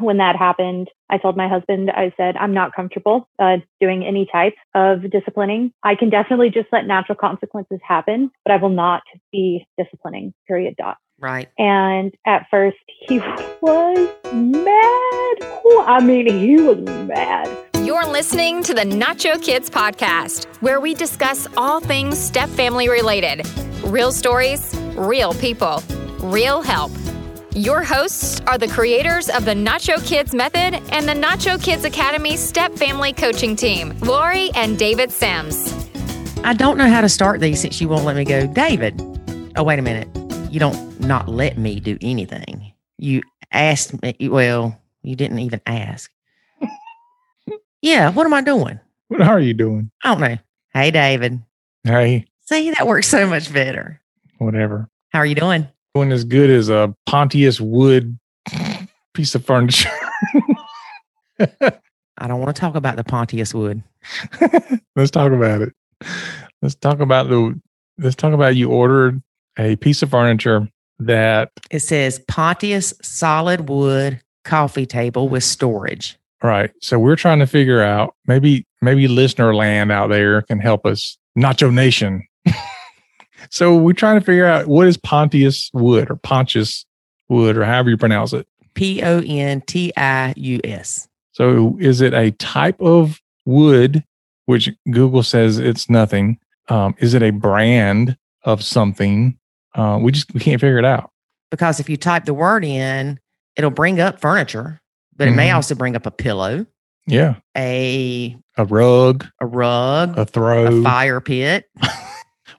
when that happened, I told my husband, I said, I'm not comfortable uh, doing any type of disciplining. I can definitely just let natural consequences happen, but I will not be disciplining, period, dot. Right. And at first, he was mad. I mean, he was mad. You're listening to the Nacho Kids podcast, where we discuss all things step family related real stories, real people, real help. Your hosts are the creators of the Nacho Kids Method and the Nacho Kids Academy Step Family Coaching Team, Lori and David Sims. I don't know how to start these since you won't let me go. David, oh, wait a minute. You don't not let me do anything. You asked me, well, you didn't even ask. yeah, what am I doing? What are you doing? I don't know. Hey, David. Hey, See, that works so much better. whatever. How are you doing? Doing as good as a Pontius wood piece of furniture. I don't want to talk about the Pontius wood. let's talk about it. Let's talk about the. Let's talk about you ordered a piece of furniture that It says Pontius solid wood coffee table with storage. right. So we're trying to figure out maybe maybe listener land out there can help us. Nacho Nation. so we're trying to figure out what is Pontius wood or Pontius wood or however you pronounce it. P O N T I U S. So is it a type of wood, which Google says it's nothing? Um, is it a brand of something? Uh, we just we can't figure it out. Because if you type the word in, it'll bring up furniture, but it may Mhm. also bring up a pillow, Yeah, a a rug, a rug, a throw. a fire pit.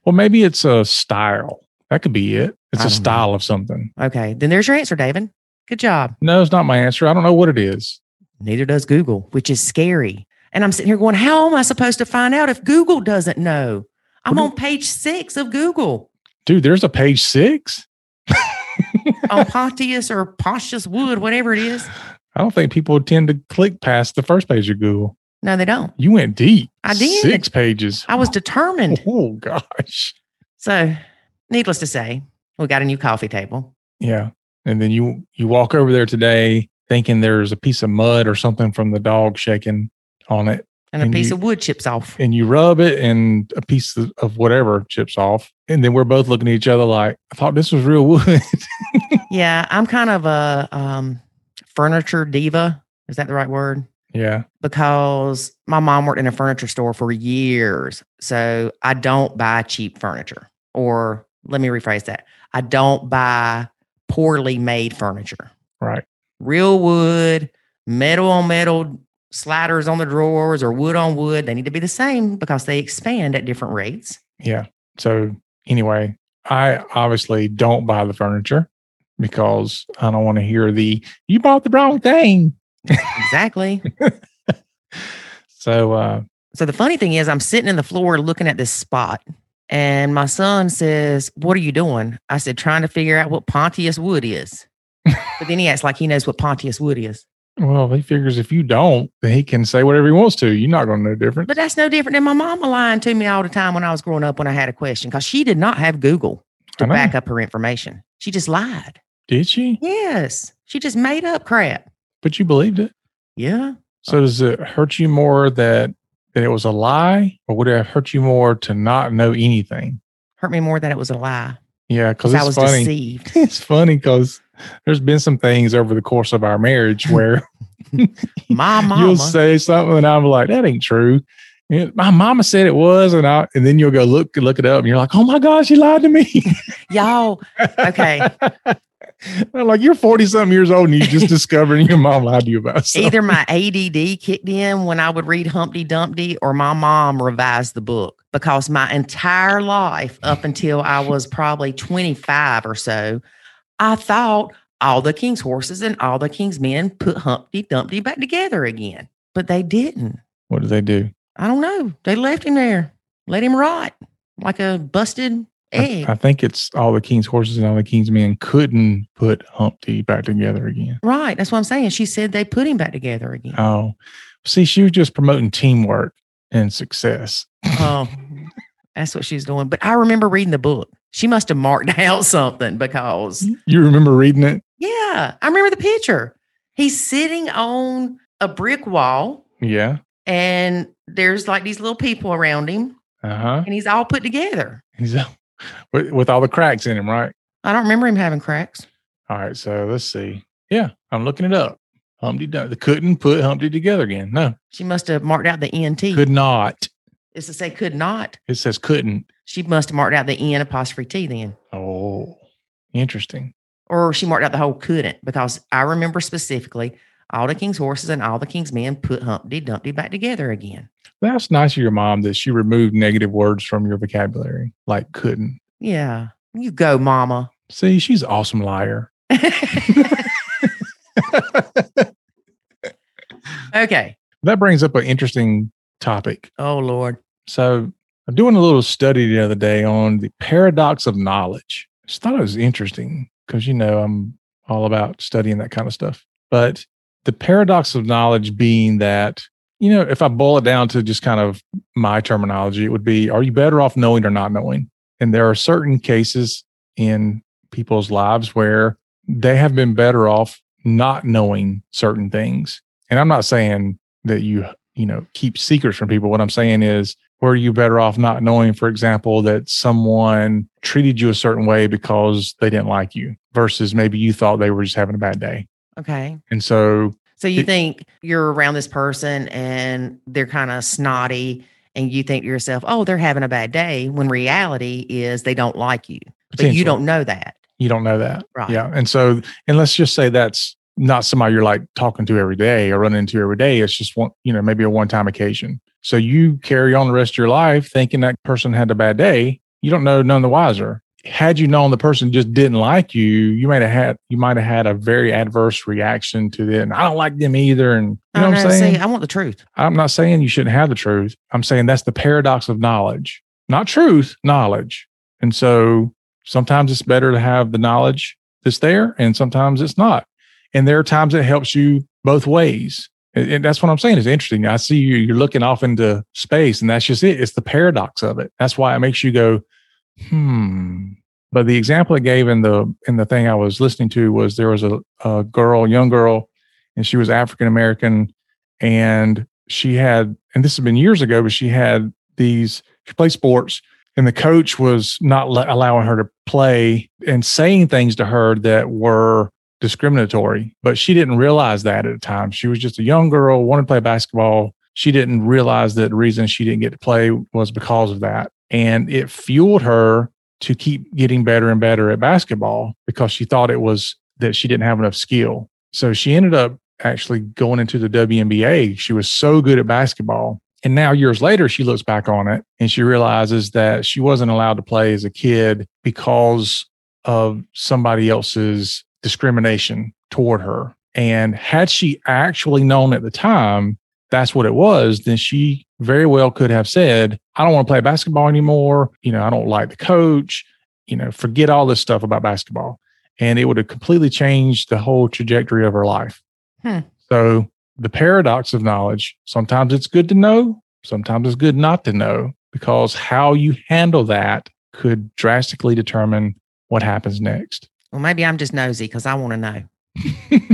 Well, maybe it's a style. That could be it. It's I a don't know. style of something. Okay, then there's your answer, David. Good job. No, it's not my answer. I don't know what it is. Neither does Google, which is scary. And I'm sitting here going, how am I supposed to find out if Google doesn't know? I'm What on page six of Google Dude, there's a page six. on Pontius or Pontius Wood, whatever it is. I don't think people tend to click past the first page of Google. No, they don't. You went deep. I did. Six pages. I was determined. Oh gosh. So, needless to say, we got a new coffee table. Yeah. And then you you walk over there today thinking there's a piece of mud or something from the dog shaking on it. And a piece you- of wood chips off. And you rub it and a piece of, of whatever chips off. And then we're both looking at each other like, I thought this was real wood. Yeah, I'm kind of a um, furniture diva. Is that the right word? Yeah. Because my mom worked in a furniture store for years. So I don't buy cheap furniture. Or let me rephrase that I don't buy poorly made furniture. Right. Real wood, metal on metal sliders on the drawers, or wood on wood. They need to be the same because they expand at different rates. Yeah. So anyway, I obviously don't buy the furniture because I don't want to hear the you bought the wrong thing. Exactly. So uh So the funny thing is, I'm sitting in the floor looking at this spot, and my son says, What are you doing? I said, Trying to figure out what Pontius wood is. but then he acts like he knows what Pontius wood is. well, he figures if you don't, then he can say whatever he wants to. You're not gonna know different. But that's no different than my mama lying to me all the time when I was growing up when I had a question because she did not have Google to back up her information. She just lied. Did she? Yes. She just made up crap. But you believed it. Yeah. So does it hurt you more that that it was a lie, or would it have hurt you more to not know anything? Hurt me more that it was a lie Yeah, because because I was funny. deceived. It's funny because there's been some things over the course of our marriage where My mama. you'll say something and I'm like, that ain't true. And my mama said it was, and I and then you'll go look look it up, and you're like, oh my gosh, she lied to me. Y'all, okay. I'm like, you're 40 something years old and you just discovered your mom lied to you about something. Either my ADD kicked in when I would read Humpty Dumpty or my mom revised the book because my entire life, up until I was probably 25 or so, I thought all the king's horses and all the king's men put Humpty Dumpty back together again. But they didn't. What did they do? I don't know. They left him there, let him rot like a busted I. I think it's all the king's horses and all the king's men couldn't put Humpty back together again. right. That's what I'm saying. She said they put him back together again. Oh, see, she was just promoting teamwork and success. Oh, that's what she's doing. But I remember reading the book. She must have marked out something because, You remember reading it? yeah, I remember the picture. He's sitting on a brick wall Yeah. and there's like these little people around him Uh huh. and he's all put together. He's with, with all the cracks in him, right? I don't remember him having cracks. All right. So let's see. Yeah, I'm looking it up. Humpty Dumpty couldn't put Humpty together again. No, She must have marked out the ENT. could not. It's to say could not. It says couldn't. She must have marked out the N apostrophe T then. Oh, interesting. Or she marked out the whole couldn't because I remember specifically all the king's horses and all the king's men put Humpty Dumpty back together again. That's nice of your mom that she removed negative words from your vocabulary, like couldn't. Yeah. You go, mama. See, she's an awesome liar. okay. that brings up an interesting topic. Oh Lord. So I'm doing a little study the other day on the paradox of knowledge. Just thought it was interesting because you know I'm all about studying that kind of stuff. But the paradox of knowledge being that, you know, if I boil it down to just kind of my terminology, it would be are you better off knowing or not knowing? And there are certain cases in people's lives where they have been better off not knowing certain things. And I'm not saying that you, you know, keep secrets from people. What I'm saying is, were you better off not knowing, for example, that someone treated you a certain way because they didn't like you versus maybe you thought they were just having a bad day? Okay. And so, So you It- think you're around this person and they're kind of snotty and you think to yourself, oh, they're having a bad day when reality is they don't like you. But you don't know that. you don't know that. Right. Yeah. And so, and let's just say that's not somebody you're like talking to every day or running into every day. It's just one, you know, maybe a one time occasion. So you carry on the rest of your life thinking that person had a bad day. You don't know none the wiser. Had you known the person just didn't like you, you might have had you might have had a very adverse reaction to them. I don't like them either. And you know I what I'm saying? I want the truth. I'm not saying you shouldn't have the truth. I'm saying that's the paradox of knowledge, not truth, knowledge. And so sometimes it's better to have the knowledge that's there, and sometimes it's not. And there are times it helps you both ways. And and that's what I'm saying. It's interesting. I see you, you're looking off into space, and that's just it. It's the paradox of it. That's why it makes you go, hmm. But the example I gave in the in the thing I was listening to was there was a, a girl, young girl, and she was African American, and she had, and this has been years ago, but she had these, she played sports and the coach was not le- allowing her to play and saying things to her that were discriminatory, but she didn't realize that at the time. She was just a young girl, wanted to play basketball. She didn't realize that the reason she didn't get to play was because of that. And it fueled her to keep getting better and better at basketball because she thought it was that she didn't have enough skill. So she ended up actually going into the WNBA. She was so good at basketball. And now, years later, she looks back on it and she realizes that she wasn't allowed to play as a kid because of somebody else's discrimination toward her. And had she actually known at the time that's what it was, then she very well could have said, I don't want to play basketball anymore. You know, I don't like the coach. You know, forget all this stuff about basketball. And it would have completely changed the whole trajectory of her life. Hmm. So the paradox of knowledge, sometimes it's good to know, sometimes it's good not to know, because how you handle that could drastically determine what happens next. Well, maybe I'm just nosy because I want to know.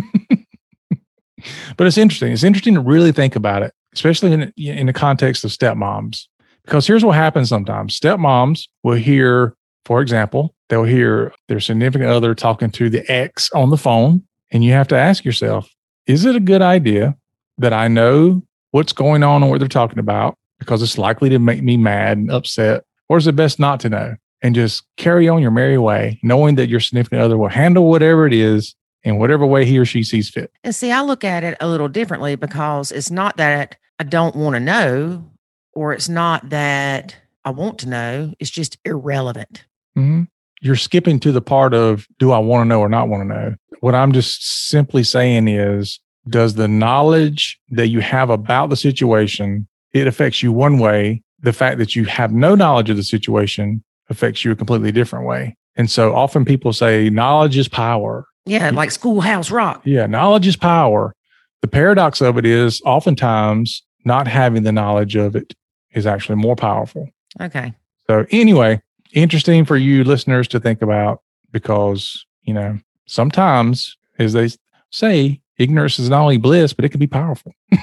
but it's interesting. It's interesting to really think about it, especially in, in the context of stepmoms. Because here's what happens sometimes stepmoms will hear, for example, they'll hear their significant other talking to the ex on the phone. And you have to ask yourself, is it a good idea that I know what's going on and what they're talking about because it's likely to make me mad and upset? Or is it best not to know and just carry on your merry way, knowing that your significant other will handle whatever it is in whatever way he or she sees fit? And see, I look at it a little differently because it's not that I don't want to know, or it's not that I want to know. It's just irrelevant. hmm You're skipping to the part of do I want to know or not want to know? What I'm just simply saying is, does the knowledge that you have about the situation, it affects you one way. The fact that you have no knowledge of the situation affects you a completely different way. And so often people say knowledge is power. Yeah, like Schoolhouse Rock. Yeah, knowledge is power. The paradox of it is oftentimes not having the knowledge of it is actually more powerful. Okay. So anyway, interesting for you listeners to think about because, you know, sometimes as they say, ignorance is not only bliss, but it can be powerful.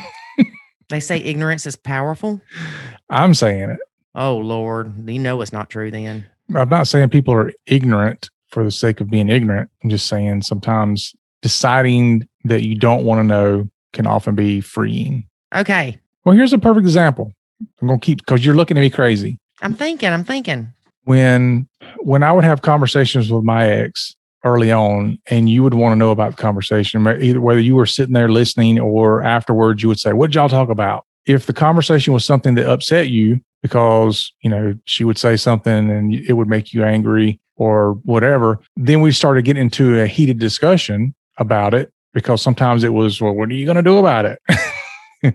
They say ignorance is powerful. I'm saying it. Oh Lord, you know it's not true then. I'm not saying people are ignorant for the sake of being ignorant. I'm just saying sometimes deciding that you don't want to know can often be freeing. Okay. Well, here's a perfect example. I'm going to keep because you're looking at me crazy. I'm thinking, I'm thinking. When when I would have conversations with my ex early on and you would want to know about the conversation, either whether you were sitting there listening or afterwards you would say, What did y'all talk about? If the conversation was something that upset you because, you know, she would say something and it would make you angry or whatever, then we started getting into a heated discussion about it because sometimes it was, well, what are you going to do about it?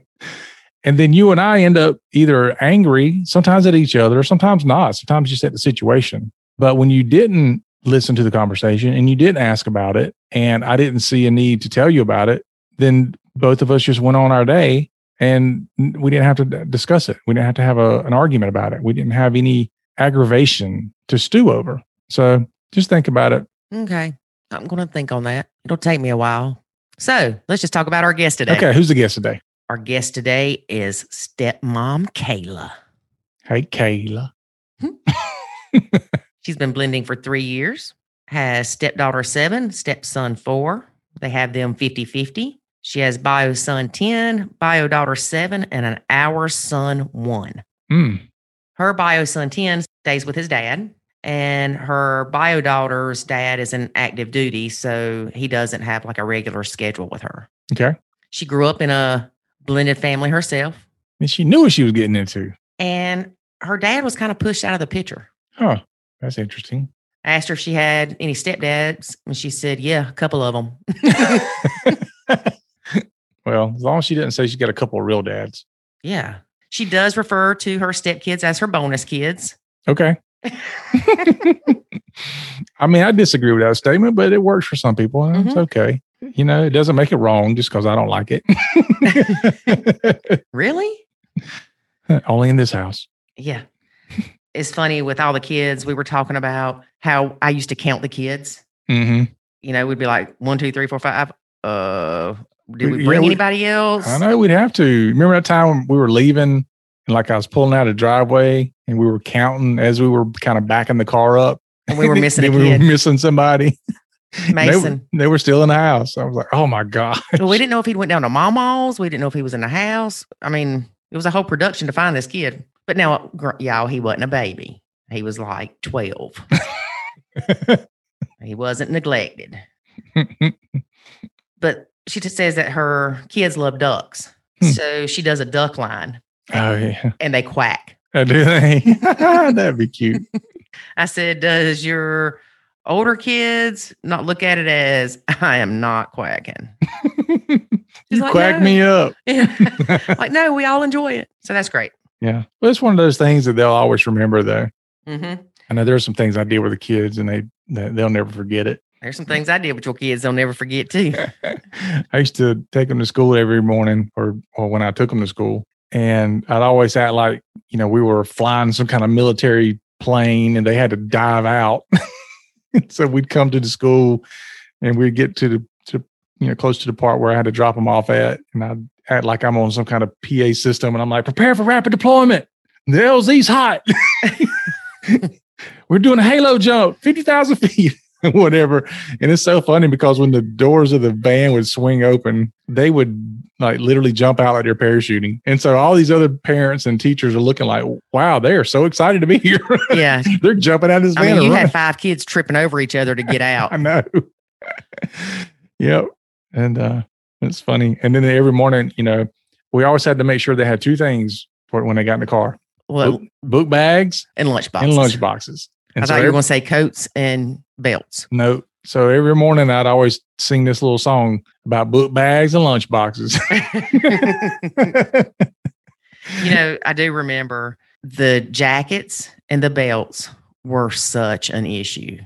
and then you and I end up either angry, sometimes at each other, sometimes not, sometimes just at the situation. But when you didn't listen to the conversation and you didn't ask about it, and I didn't see a need to tell you about it, then both of us just went on our day and we didn't have to discuss it. We didn't have to have a, an argument about it. We didn't have any aggravation to stew over. So just think about it. Okay. I'm going to think on that. It'll take me a while. So let's just talk about our guest today. Okay. Who's the guest today? Our guest today is stepmom Kayla. Hey, Kayla. Hmm. She's been blending for three years, has stepdaughter seven, stepson four. They have them 50 50. She has bio son 10, bio daughter seven, and an hour son one. Hmm. Her bio son 10 stays with his dad, and her bio daughter's dad is in active duty. So he doesn't have like a regular schedule with her. Okay. She grew up in a blended family herself, And she knew what she was getting into. and her dad was kind of pushed out of the picture. Huh. That's interesting. I asked her if she had any stepdads, and she said, Yeah, a couple of them. well, as long as she didn't say she's got a couple of real dads. yeah. She does refer to her stepkids as her bonus kids. Okay. I mean, I disagree with that statement, but it works for some people. and It's Mhm. okay. You know, it doesn't make it wrong just because I don't like it. Really? Only in this house. Yeah. it's funny with all the kids, we were talking about how I used to count the kids. hmm You know, we'd be like one, two, three, four, five. Uh, did we Yeah, bring we- anybody else? I know we'd have to. Remember that time when we were leaving and like I was pulling out a driveway and we were counting as we were kind of backing the car up. And we were missing we were missing somebody. They were- Mason. They, were still in the house. I was like, oh my God. Well, we didn't know if he went down to Mama's. We didn't know if he was in the house. I mean, it was a whole production to find this kid. But now, y'all, he wasn't a baby. He was like 12. he wasn't neglected. But she just says that her kids love ducks. Hmm. So she does a duck line oh, yeah. and they quack. Oh, do they? That'd be cute. I said, Does your older kids not look at it as I am not quacking? you like, quack "No." me up. like, no, we all enjoy it. So that's great. yeah. Well, it's one of those things that they'll always remember, though. Mm-hmm. I know there's some things I did with the kids and they they'll never forget it. There's some things I did with your kids they'll never forget too. I used to take them to school every morning or, or when I took them to school. And I'd always act like, you know, we were flying some kind of military plane and they had to dive out. so we'd come to the school and we'd get to the, to, you know, close to the part where I had to drop them off at. And I'd act like I'm on some kind of PA system and I'm like, prepare for rapid deployment. The LZ's hot. we're doing a halo jump, 50,000 feet. whatever. And it's so funny because when the doors of the van would swing open, they would like literally jump out like they're parachuting. And so all these other parents and teachers are looking like, wow, they are so excited to be here. Yeah. they're jumping out of this I van. mean, you had five kids tripping over each other to get out. I know. yep. And uh it's funny. And then every morning, you know, we always had to make sure they had two things for when they got in the car. Well, book, book bags and lunch and boxes. lunch boxes. And I so thought you were going to say coats and belts. No. So every morning I'd always sing this little song about book bags and lunch boxes. you know, I do remember the jackets and the belts were such an issue.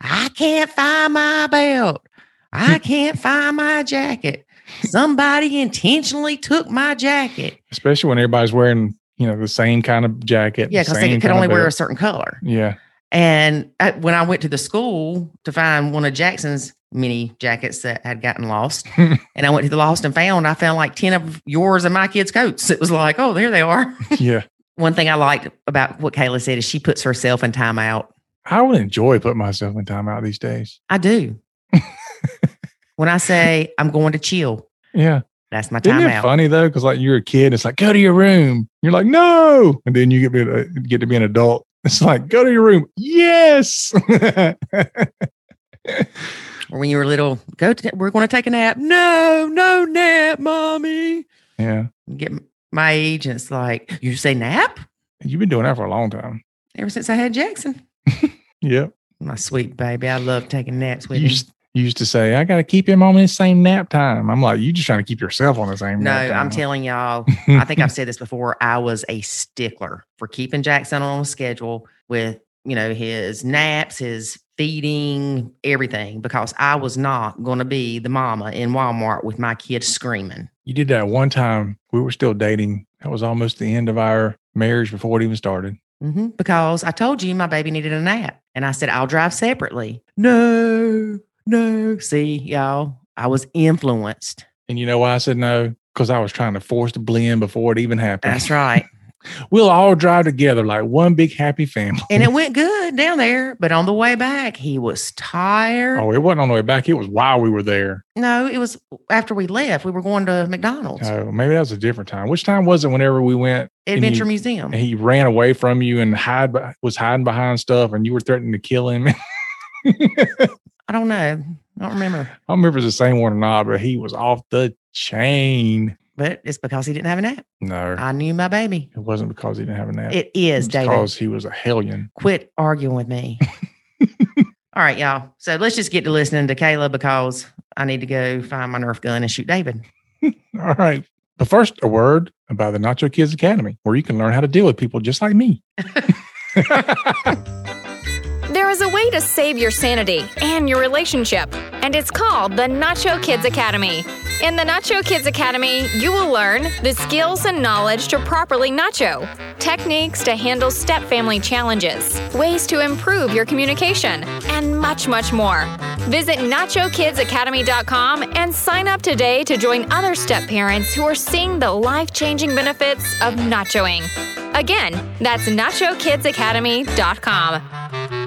I can't find my belt. I can't find my jacket. Somebody intentionally took my jacket. Especially when everybody's wearing, you know, the same kind of jacket. Yeah, because they could only wear a certain color. Yeah. And I, when I went to the school to find one of Jackson's mini jackets that had gotten lost. and I went to the lost and found. I found like 10 of yours and my kids' coats. It was like, oh, there they are. yeah. One thing I liked about what Kayla said is she puts herself in timeout. I would enjoy putting myself in timeout these days. I do. when I say I'm going to chill, Yeah. that's my Isn't it timeout. funny though? Because like you're a kid, it's like go to your room. You're like no, and then you get to be, uh, get to be an adult. It's like go to your room. Yes. Or when you were little, go. To, we're going to take a nap. No, no nap, mommy. yeah, You Get my age, and it's like you say nap you've been doing that for a long time. ever since I had Jackson. Yep. My sweet baby, I love taking naps with You him. Used, you used to say I got to keep him on his same nap time. I'm like you just trying to keep yourself on the same. No. I'm telling y'all. I think I've said this before. I was a stickler for keeping Jackson on a schedule with, you know, his naps, his feeding, everything, because I was not going to be the mama in Walmart with my kids screaming. you did that one time. We were still dating. That was almost the end of our marriage before it even started. hmm Because I told you my baby needed a nap. And I said, I'll drive separately. No, no. See, y'all, I was influenced. And you know why I said no? Because I was trying to force the blend before it even happened. That's right. We'll all drive together like one big happy family. And it went good down there. But on the way back, he was tired. Oh, it wasn't on the way back. It was while we were there. No, it was after we left. We were going to McDonald's, Oh, maybe that was a different time. Which time was it? Whenever we went, Adventure you- Museum. and he ran away from you and hide was hiding behind stuff, and you were threatening to kill him. I don't know. I don't remember. I don't remember if it's the same one or not, but he was off the chain. But it's because he didn't have a nap. No, I knew my baby. it wasn't because he didn't have a nap. It is, It's David. because he was a hellion. Quit arguing with me. All right, y'all. So let's just get to listening to Kayla because I need to go find my Nerf gun and shoot David. All right. But first, a word about the Nacho Kids Academy, where you can learn how to deal with people just like me. There is a way to save your sanity and your relationship, and it's called the Nacho Kids Academy. In the Nacho Kids Academy, you will learn the skills and knowledge to properly nacho, techniques to handle step family challenges, ways to improve your communication, and much, much more. Visit NachoKidsAcademy.com and sign up today to join other step parents who are seeing the life changing benefits of nachoing. Again, that's NachoKidsAcademy.com.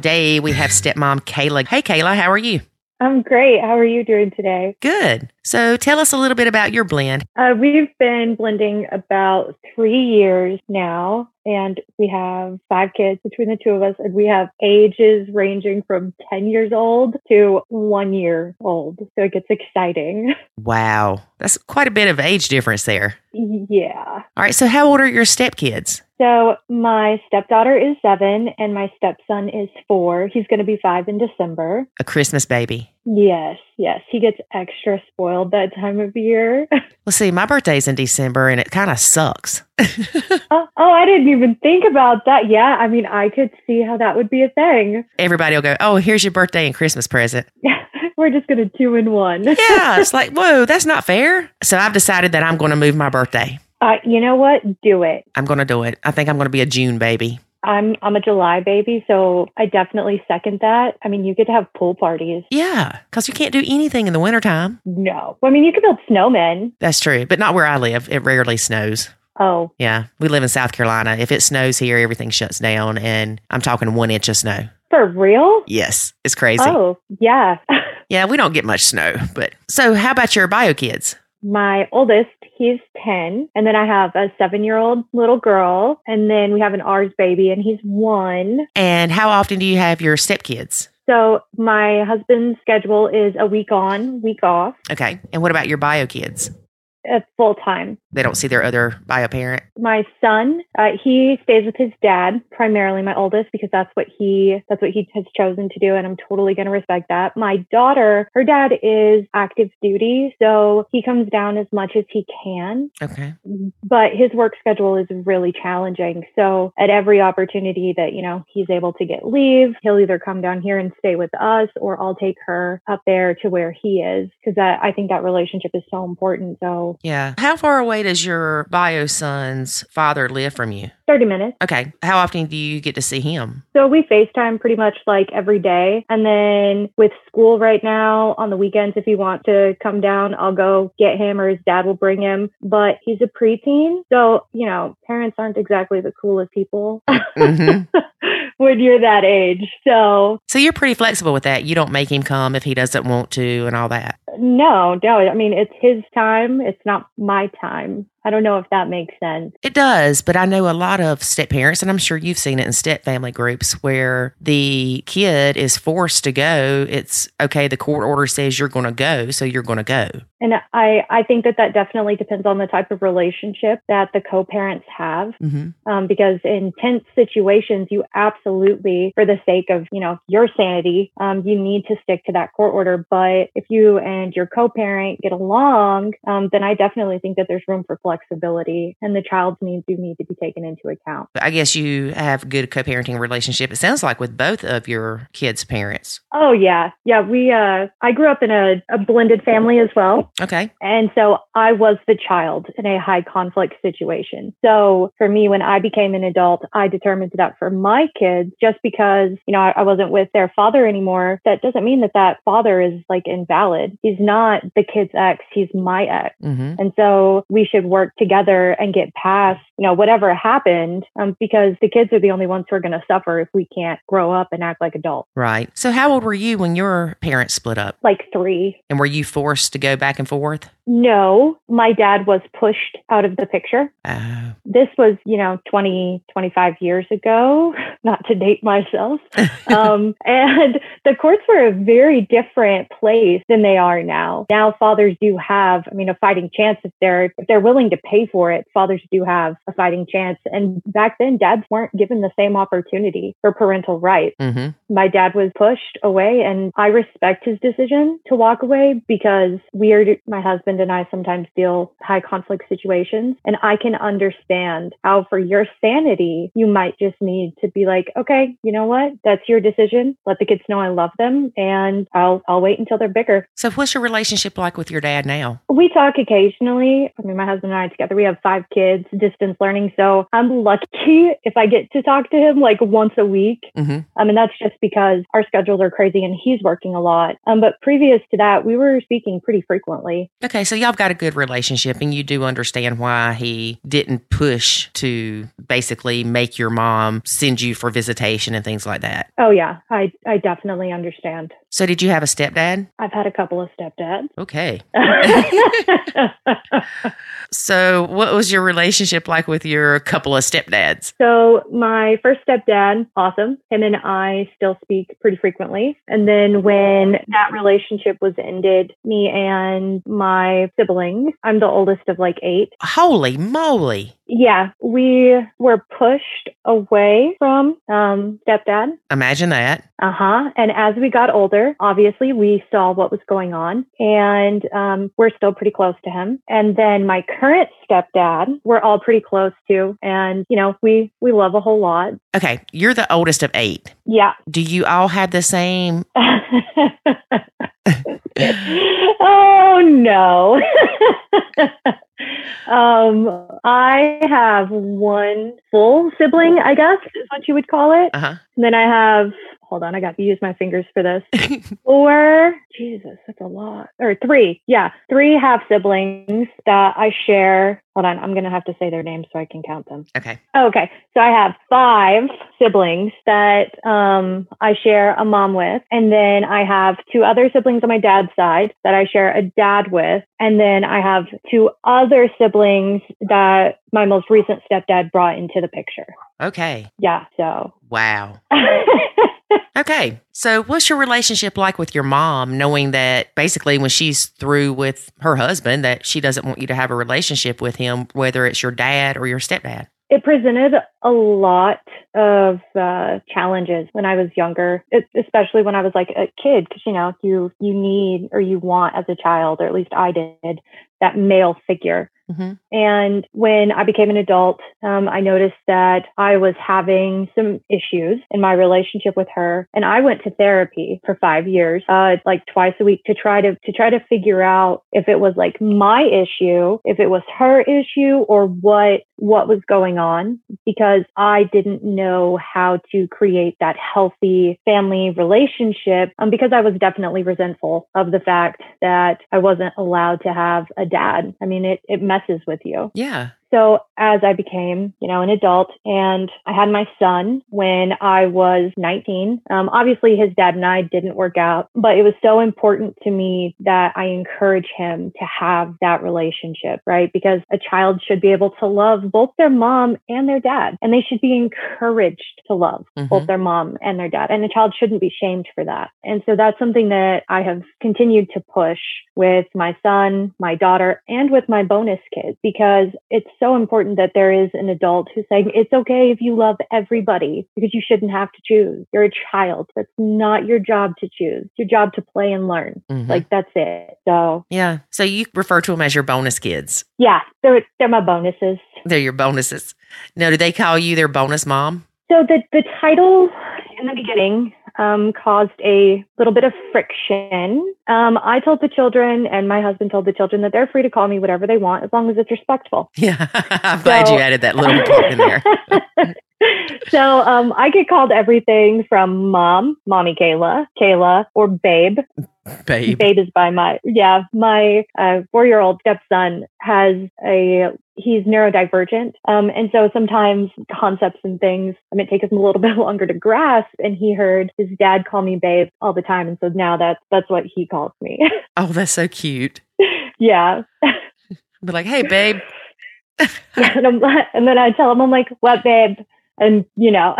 Today we have stepmom Kayla. Hey, Kayla, how are you? I'm great. How are you doing today? Good. So tell us a little bit about your blend. Uh, we've been blending about three years now, and we have five kids between the two of us, and we have ages ranging from 10 years old to one year old. So it gets exciting. Wow. That's quite a bit of age difference there. yeah. All right. So how old are your stepkids? So my stepdaughter is seven, and my stepson is four. He's going to be five in December. A Christmas baby. Yes, yes. He gets extra spoiled that time of year. Well, see, my birthday's in December and it kind of sucks. oh, oh, I didn't even think about that. Yeah, I mean, I could see how that would be a thing. Everybody will go, Oh, here's your birthday and Christmas present. We're just going to two in one. Yeah. It's like, Whoa, that's not fair. So I've decided that I'm going to move my birthday. Uh, you know what? Do it. I'm going to do it. I think I'm going to be a June baby. I'm I'm a July baby, so I definitely second that. I mean, you get to have pool parties. Yeah. Because you can't do anything in the wintertime. No, I mean you can build snowmen. That's true. But not where I live. It rarely snows. Oh, Yeah. We live in South Carolina. If it snows here, everything shuts down. And I'm talking one inch of snow. for real? Yes. It's crazy. Oh, yeah. Yeah. We don't get much snow. But so how about your bio kids? My oldest, he's 10. And then I have a seven year old little girl. And then we have an ours baby, and he's one. And how often do you have your stepkids? So my husband's schedule is a week on, week off, Okay. And what about your bio kids? At full time. They don't see their other bio parent. My son, uh, he stays with his dad, primarily my oldest, because that's what he that's what he has chosen to do, and I'm totally going to respect that. My daughter, her dad is active duty, so he comes down as much as he can, Okay. but his work schedule is really challenging. So at every opportunity that you know he's able to get leave, he'll either come down here and stay with us, or I'll take her up there to where he is, because I think that relationship is so important. So Yeah. How far away does your bio son's father live from you? 30 minutes. Okay. How often do you get to see him? So we FaceTime pretty much like every day. And then with school right now, on the weekends, if he wants to come down, I'll go get him or his dad will bring him. But he's a preteen. So, you know, parents aren't exactly the coolest people Mhm. when you're that age. So, So you're pretty flexible with that. You don't make him come if he doesn't want to and all that. no, no. I mean, it's his time. It's not my time. I don't know if that makes sense. It does, but I know a lot of step parents, and I'm sure you've seen it in step family groups where the kid is forced to go. It's okay, the court order says you're going to go, so you're going to go. And I, I think that that definitely depends on the type of relationship that the co-parents have. hmm um, because in tense situations, you absolutely, for the sake of you know your sanity, um, you need to stick to that court order. But if you and your co-parent get along, um, then I definitely think that there's room for flexibility, and the child's needs do need to be taken into account. I guess you have good co parenting relationship, it sounds like, with both of your kids' parents. Oh yeah, yeah. We uh, I grew up in a, a blended family as well. Okay. And so I was the child in a high conflict situation. So for me, when I became an adult, I determined that for my kids, just because, you know, I, I wasn't with their father anymore, that doesn't mean that that father is like invalid. He's not the kid's ex. He's my ex. hmm And so we should work together and get past, you know, whatever happened, um, because the kids are the only ones who are going to suffer if we can't grow up and act like adults. Right. So, how old were you when your parents split up? Like three. And were you forced to go back and forth? No, my dad was pushed out of the picture. Oh. this was, you know, 20, 25 years ago, not to date myself. Um, and the courts were a very different place than they are now. Now fathers do have, I mean, a fighting chance if they're, if they're willing to pay for it, fathers do have a fighting chance. And back then dads weren't given the same opportunity for parental rights. hmm My dad was pushed away and I respect his decision to walk away because we are, my husband and I sometimes deal high conflict situations and I can understand how for your sanity, you might just need to be like, okay, you know what? That's your decision. Let the kids know I love them and I'll, I'll wait until they're bigger. So, what's your relationship like with your dad now? We talk occasionally. I mean, my husband and I together, we have five kids, distance learning. So I'm lucky if I get to talk to him like once a week. hmm I mean, that's just because our schedules are crazy and he's working a lot. Um, but previous to that, we were speaking pretty frequently. Okay, so y'all got a good relationship, and you do understand why he didn't push to basically make your mom send you for visitation and things like that. Oh yeah, I I definitely understand. So, did you have a stepdad? I've had a couple of stepdads. Okay. So, what was your relationship like with your couple of stepdads? so my first stepdad, awesome. Him and I still speak pretty frequently. And then when that relationship was ended, me and my siblings, I'm the oldest of like eight. Holy moly. Yeah, we were pushed away from um, stepdad. Imagine that. Uh huh. And as we got older, obviously we saw what was going on and um, we're still pretty close to him. And then my current stepdad, we're all pretty close to. And, you know, we, we love a whole lot. Okay, you're the oldest of eight. Yeah. Do you all have the same? oh, no. um, I have one full sibling, I guess is what you would call it. Uh huh. And then I have, hold on, I got to use my fingers for this. Four, Jesus, that's a lot. Or three, yeah, three half siblings that I share. Hold on, I'm going to have to say their names so I can count them. Okay. Okay, so I have five siblings that um, I share a mom with. And then I have two other siblings on my dad's side that I share a dad with. And then I have two other siblings that my most recent stepdad brought into the picture. Okay. Yeah, so. Wow. Okay. So, what's your relationship like with your mom, knowing that basically when she's through with her husband, that she doesn't want you to have a relationship with him, whether it's your dad or your stepdad? it presented a lot of uh, challenges when I was younger, it, especially when I was like a kid, because you know you you need or you want as a child, or at least I did, that male figure. Mhm. And when I became an adult, um, I noticed that I was having some issues in my relationship with her, and I went to therapy for five years, uh, like twice a week, to try to to try to figure out if it was like my issue, if it was her issue, or what what was going on, because I didn't know how to create that healthy family relationship, um, because I was definitely resentful of the fact that I wasn't allowed to have a dad. I mean, it it messes with you. Yeah. So as I became, you know, an adult and I had my son when I was 19, um, obviously his dad and I didn't work out, but it was so important to me that I encourage him to have that relationship, right? Because a child should be able to love both their mom and their dad, and they should be encouraged to love both Mhm. their mom and their dad, and a child shouldn't be shamed for that. And so that's something that I have continued to push with my son, my daughter, and with my bonus kids because it's so important that there is an adult who's saying it's okay if you love everybody because you shouldn't have to choose. You're a child. That's not your job to choose. It's your job to play and learn. Mhm. Like that's it. So yeah. So you refer to them as your bonus kids. yeah, they're they're my bonuses. They're your bonuses. Now, do they call you their bonus mom? So the the title in the beginning um, caused a little bit of friction. Um, I told the children, and my husband told the children that they're free to call me whatever they want as long as it's respectful. Yeah. I'm glad you added that little part in there. so um, I get called everything from mom, mommy Kayla, Kayla, or babe. Babe. Babe is by my yeah. My uh, four-year-old stepson has a he's neurodivergent, um, and so sometimes concepts and things I mean, take him a little bit longer to grasp. And he heard his dad call me babe all the time, and so now that's that's what he calls me. Oh, that's so cute. yeah. Be like, hey, babe. and, I'm, and then I tell him, I'm like, what, babe? And you know,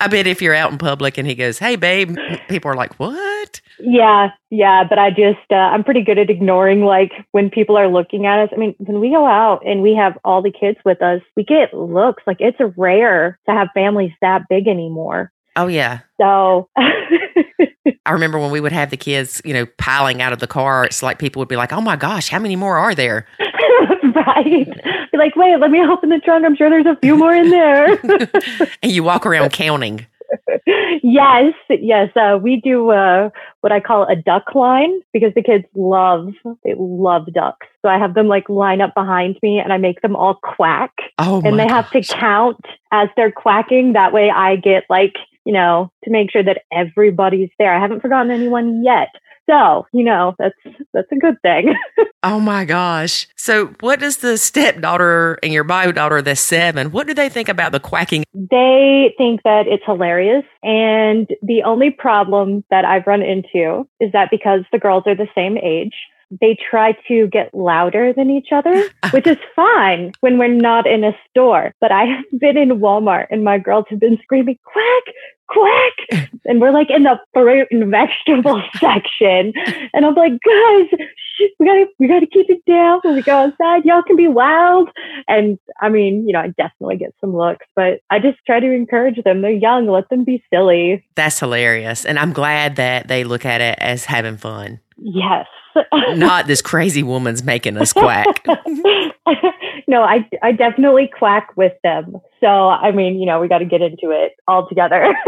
I bet if you're out in public and he goes, hey, babe, people are like, what? Yeah, yeah, but I just uh, I'm pretty good at ignoring like when people are looking at us. I mean, when we go out and we have all the kids with us, we get looks like it's rare to have families that big anymore. Oh, yeah. So I remember when we would have the kids, you know, piling out of the car. It's like people would be like, oh my gosh, how many more are there? right. Be like, wait, let me open the trunk. I'm sure there's a few more in there. and you walk around counting. yes, yes. Uh, we do uh, what I call a duck line because the kids love they love ducks. So I have them like line up behind me, and I make them all quack, Oh, and they have to count as they're quacking. That way, I get like you know to make sure that everybody's there. I haven't forgotten anyone yet. So you know that's that's a good thing. Oh my gosh. So, what does the stepdaughter and your bio daughter, the seven, what do they think about the quacking? they think that it's hilarious. And the only problem that I've run into is that because the girls are the same age, they try to get louder than each other, which is fine when we're not in a store. But I have been in Walmart and my girls have been screaming, quack, quack. And we're like in the fruit and vegetable section. And I'm like, guys, shh, we gotta, we gotta keep it down when we go outside. Y'all can be wild. And I mean, you know, I definitely get some looks, but I just try to encourage them. They're young, let them be silly. That's hilarious. And I'm glad that they look at it as having fun, Yes. Not this crazy woman's making us quack. no, I I definitely quack with them. So I mean, you know, we got to get into it all together.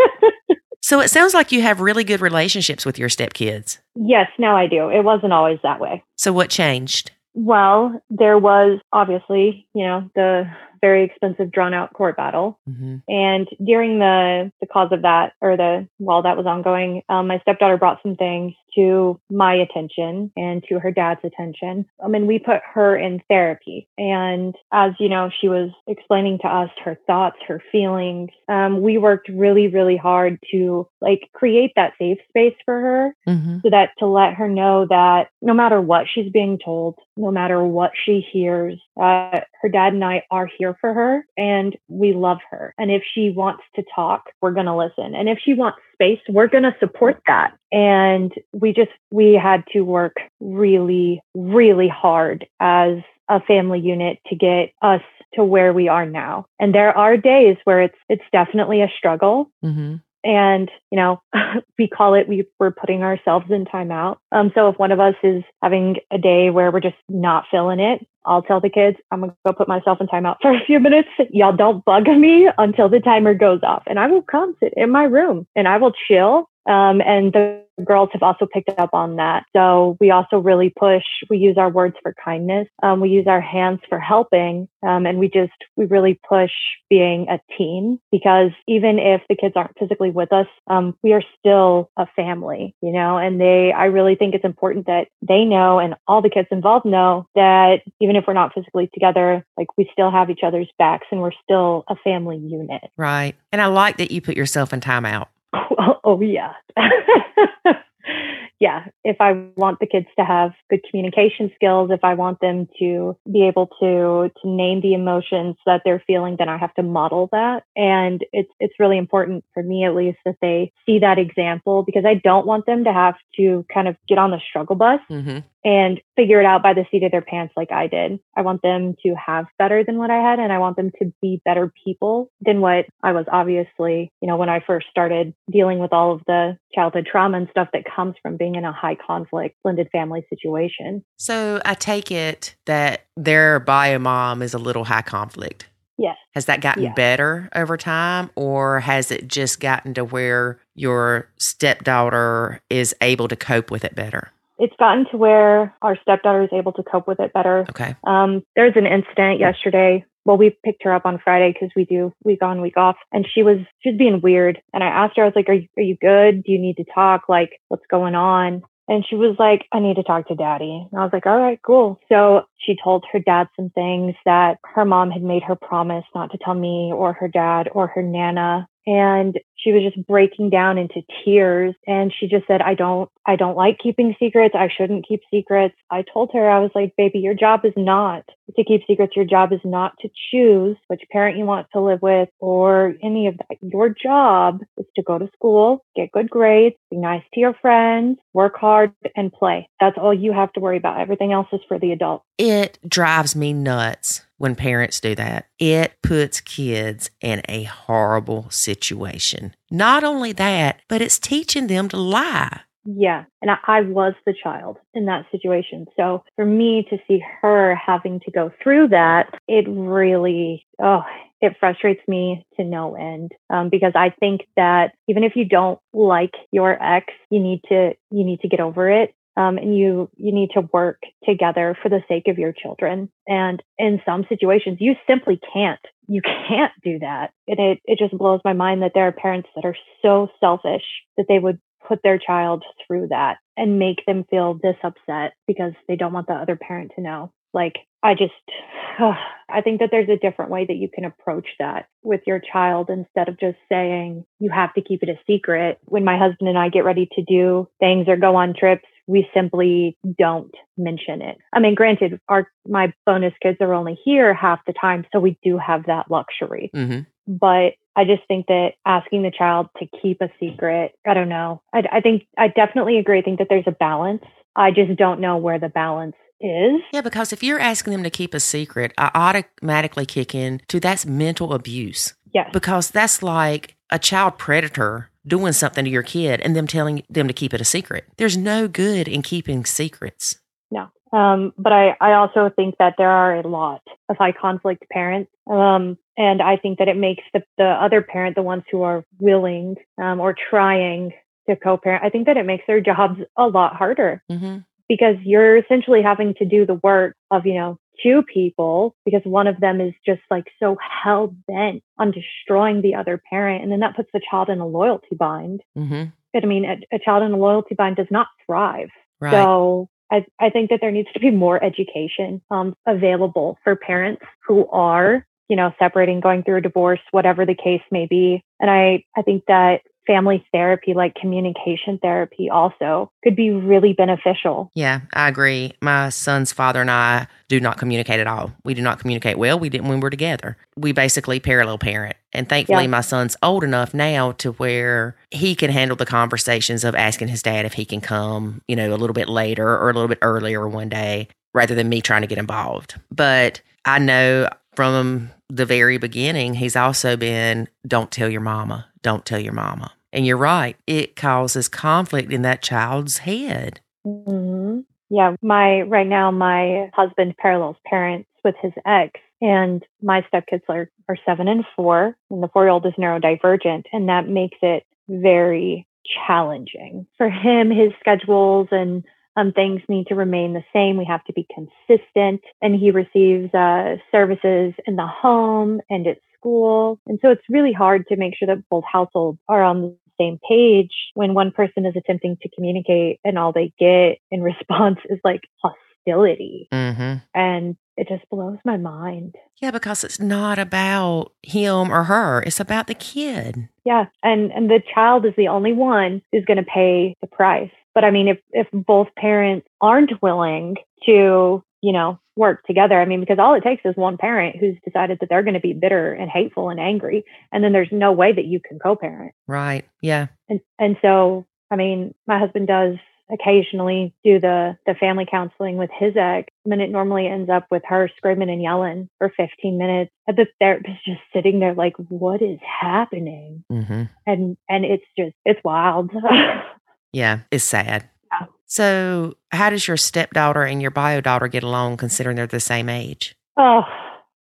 So, it sounds like you have really good relationships with your stepkids. yes, now I do. It wasn't always that way. So, what changed? Well, there was obviously, you know, the very expensive drawn out court battle. hmm And during the the cause of that, or the while that was ongoing, um, my stepdaughter brought some things to my attention and to her dad's attention. I mean, we put her in therapy, and as you know, she was explaining to us her thoughts, her feelings. Um, we worked really, really hard to like create that safe space for her hmm so that to let her know that no matter what she's being told, no matter what she hears, uh, her dad and I are here for her and we love her. And if she wants to talk, we're going to listen. And if she wants space, we're going to support that. And we just, we had to work really, really hard as a family unit to get us to where we are now. And there are days where it's, it's definitely a struggle hmm And, you know, we call it, we, we're putting ourselves in timeout. Um, so if one of us is having a day where we're just not feeling it, I'll tell the kids, I'm going to go put myself in timeout for a few minutes. Y'all don't bug me until the timer goes off. And I will come sit in my room and I will chill um, and the girls have also picked up on that. So we also really push, we use our words for kindness. Um, we use our hands for helping. Um, and we just, we really push being a team because even if the kids aren't physically with us, um, we are still a family, you know, and they, I really think it's important that they know and all the kids involved know that even if we're not physically together, like we still have each other's backs and we're still a family unit. Right. And I like that you put yourself in timeout. Oh, oh yeah. yeah, if I want the kids to have good communication skills, if I want them to be able to to name the emotions that they're feeling, then I have to model that. And it's it's really important for me at least that they see that example because I don't want them to have to kind of get on the struggle bus mm-hmm and figure it out by the seat of their pants like I did. I want them to have better than what I had and I want them to be better people than what I was obviously, you know, when I first started dealing with all of the childhood trauma and stuff that comes from being in a high conflict blended family situation. So I take it that their bio mom is a little high conflict. Yes. Has that gotten yeah. better over time or has it just gotten to where your stepdaughter is able to cope with it better? It's gotten to where our stepdaughter is able to cope with it better. Okay. Um, there's an incident yesterday. Well, we picked her up on Friday because we do week on, week off, and she was she was being weird. And I asked her, I was like, "Are you, are you good? Do you need to talk? Like, what's going on?" And she was like, I need to talk to daddy. And I was like, all right, cool. So she told her dad some things that her mom had made her promise not to tell me or her dad or her nana and she was just breaking down into tears and she just said i don't i don't like keeping secrets. I shouldn't keep secrets. I told her i was like baby your job is not to keep secrets. Your job is not to choose which parent you want to live with or any of that. Your job is to go to school get good grades be nice to your friends work hard and play. That's all you have to worry about. Everything else is for the adult. It drives me nuts when parents do that. It puts kids in a horrible situation. Not only that, but it's teaching them to lie. Yeah. And I, I, was the child in that situation. So for me to see her having to go through that, it really, oh, it frustrates me to no end um, because I think that even if you don't like your ex, you need to you need to get over it um, and you you need to work together for the sake of your children. And in some situations, you simply can't. You can't do that. And it it just blows my mind that there are parents that are so selfish that they would put their child through that and make them feel this upset because they don't want the other parent to know. Like I just, I think that there's a different way that you can approach that with your child instead of just saying you have to keep it a secret. When my husband and I get ready to do things or go on trips, we simply don't mention it. I mean, granted, our my bonus kids are only here half the time, so we do have that luxury. Mm-hmm. But I just think that asking the child to keep a secret, I don't know. I, I think I definitely agree. I think that there's a balance. I just don't know where the balance is. Yeah, because if you're asking them to keep a secret, I automatically kick in to that's mental abuse. Yes. Because that's like a child predator doing something to your kid and them telling them to keep it a secret. There's no good in keeping secrets. No. Um, but I, I also think that there are a lot of high conflict parents. Um, and I think that it makes the, the other parent, the ones who are willing um, or trying to co parent, I think that it makes their jobs a lot harder. Mm-hmm because you're essentially having to do the work of, you know, two people because one of them is just like so hell bent on destroying the other parent. And then that puts the child in a loyalty bind. Mm-hmm. But I mean, a, a, child in a loyalty bind does not thrive. Right. So I, I think that there needs to be more education um, available for parents who are, you know, separating, going through a divorce, whatever the case may be. And I, I think that family therapy, like communication therapy, also could be really beneficial. Yeah, I agree. My son's father and I do not communicate at all. We do not communicate well. We didn't when we were together. We basically parallel parent. And thankfully, yeah. my son's old enough now to where he can handle the conversations of asking his dad if he can come, you know, a little bit later or a little bit earlier one day rather than me trying to get involved. But I know from the very beginning, he's also been don't tell your mama, don't tell your mama And you're right, it causes conflict in that child's head. hmm Yeah, my right now my husband parallels parents with his ex, and my stepkids are are seven and four, and the four year old is neurodivergent, and that makes it very challenging for him. His schedules and um, things need to remain the same. We have to be consistent, and he receives uh, services in the home and at school, and so it's really hard to make sure that both households are on the same page when one person is attempting to communicate and all they get in response is like hostility. hmm And it just blows my mind. Yeah, because it's not about him or her, it's about the kid. Yeah. And and the child is the only one who's gonna pay the price. But I mean if if both parents aren't willing to, you know, work together, I mean, because all it takes is one parent who's decided that they're gonna be bitter and hateful and angry. And then there's no way that you can co parent. Right. Yeah. And and so I mean, my husband does occasionally do the the family counseling with his ex and it normally ends up with her screaming and yelling for 15 minutes and the therapist just sitting there like what is happening hmm and and it's just it's wild Yeah. It's sad. So, how does your stepdaughter and your bio daughter get along considering they're the same age? oh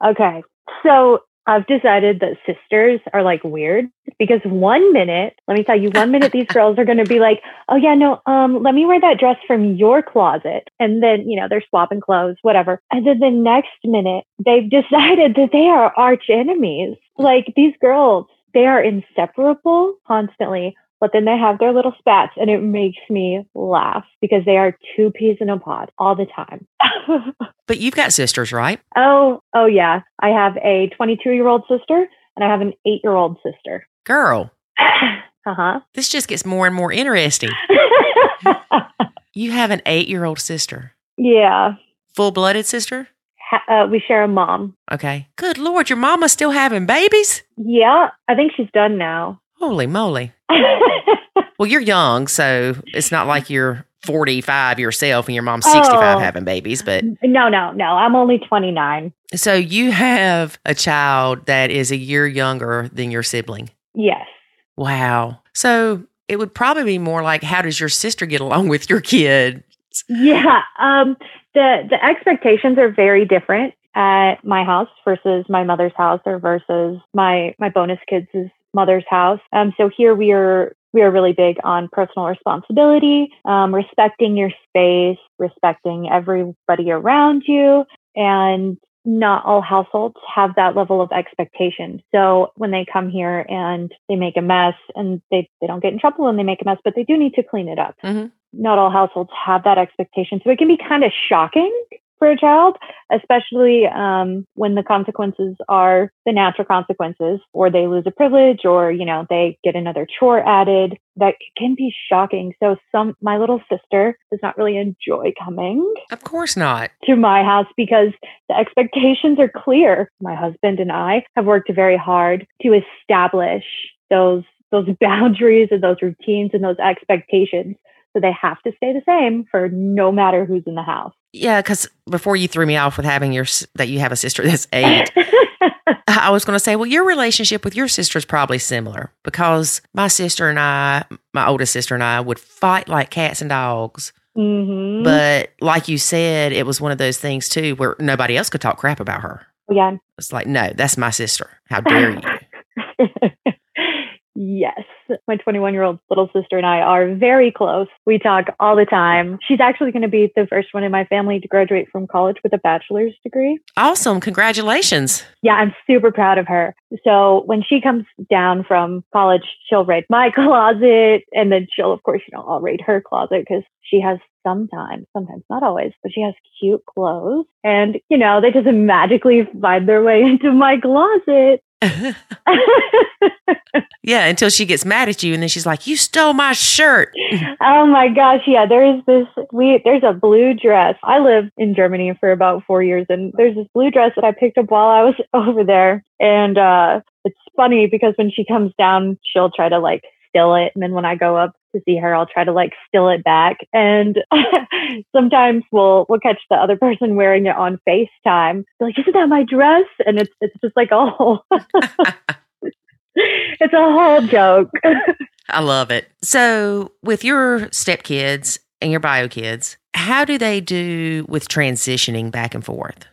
okay so I've decided that sisters are like weird because one minute, let me tell you, one minute these girls are going to be like, oh yeah, no, um, let me wear that dress from your closet. And then, you know, they're swapping clothes, whatever. And then the next minute, they've decided that they are arch enemies. Like these girls, they are inseparable constantly. But then they have their little spats and it makes me laugh because they are two peas in a pod all the time. But you've got sisters, right? Oh, oh yeah. I have a 22 year old sister and I have an eight year old sister. Girl, uh huh. this just gets more and more interesting. You have an eight year old sister, yeah. full blooded sister? Uh, we share a mom. Okay. Good Lord, your mama's still having babies? Yeah. I think she's done now. Holy moly. Well, you're young, so it's not like you're 45 yourself and your mom's 65 Oh. having babies. But no, no, no. I'm only 29. so you have a child that is a year younger than your sibling. Yes. Wow. So it would probably be more like, how does your sister get along with your kid? Yeah. Um, the, the expectations are very different at my house versus my mother's house or versus my, my bonus kids' mother's house. Um, so here we are, we are really big on personal responsibility, um, respecting your space, respecting everybody around you, and not all households have that level of expectation. So when they come here and they make a mess and they, they don't get in trouble when they make a mess, but they do need to clean it up. Mhm. Not all households have that expectation. So it can be kind of shocking for a child, especially um, when the consequences are the natural consequences, or they lose a privilege, or you know they get another chore added. That can be shocking. So some my little sister does not really enjoy coming Of course not. to my house because the expectations are clear. My husband and I have worked very hard to establish those those boundaries and those routines and those expectations. So they have to stay the same for no matter who's in the house. Yeah, because before you threw me off with having your that you have a sister that's eight, I was going to say, well, your relationship with your sister is probably similar because my sister and I, my oldest sister and I, would fight like cats and dogs. hmm But like you said, it was one of those things too where nobody else could talk crap about her. yeah. It's like, no, that's my sister. How dare you? yes. My 21 year old little sister and I are very close. We talk all the time. She's actually going to be the first one in my family to graduate from college with a bachelor's degree. Awesome. Congratulations. Yeah, I'm super proud of her. So when she comes down from college, she'll raid my closet and then she'll, of course, you know, I'll raid her closet because she has sometimes, sometimes not always, but she has cute clothes and, you know, they just magically find their way into my closet. yeah, until she gets mad at you and then she's like, you stole my shirt. oh my gosh, yeah, there is this we there's a blue dress. I lived in Germany for about 4 years and there's this blue dress that I picked up while I was over there and uh it's funny because when she comes down, she'll try to like steal it and then when I go up to see her, I'll try to like steal it back and sometimes we'll we'll catch the other person wearing it on FaceTime. Be like, "Isn't that my dress?" and it's it's just like whole it's a whole joke. I love it. So, with your stepkids and your bio kids, how do they do with transitioning back and forth?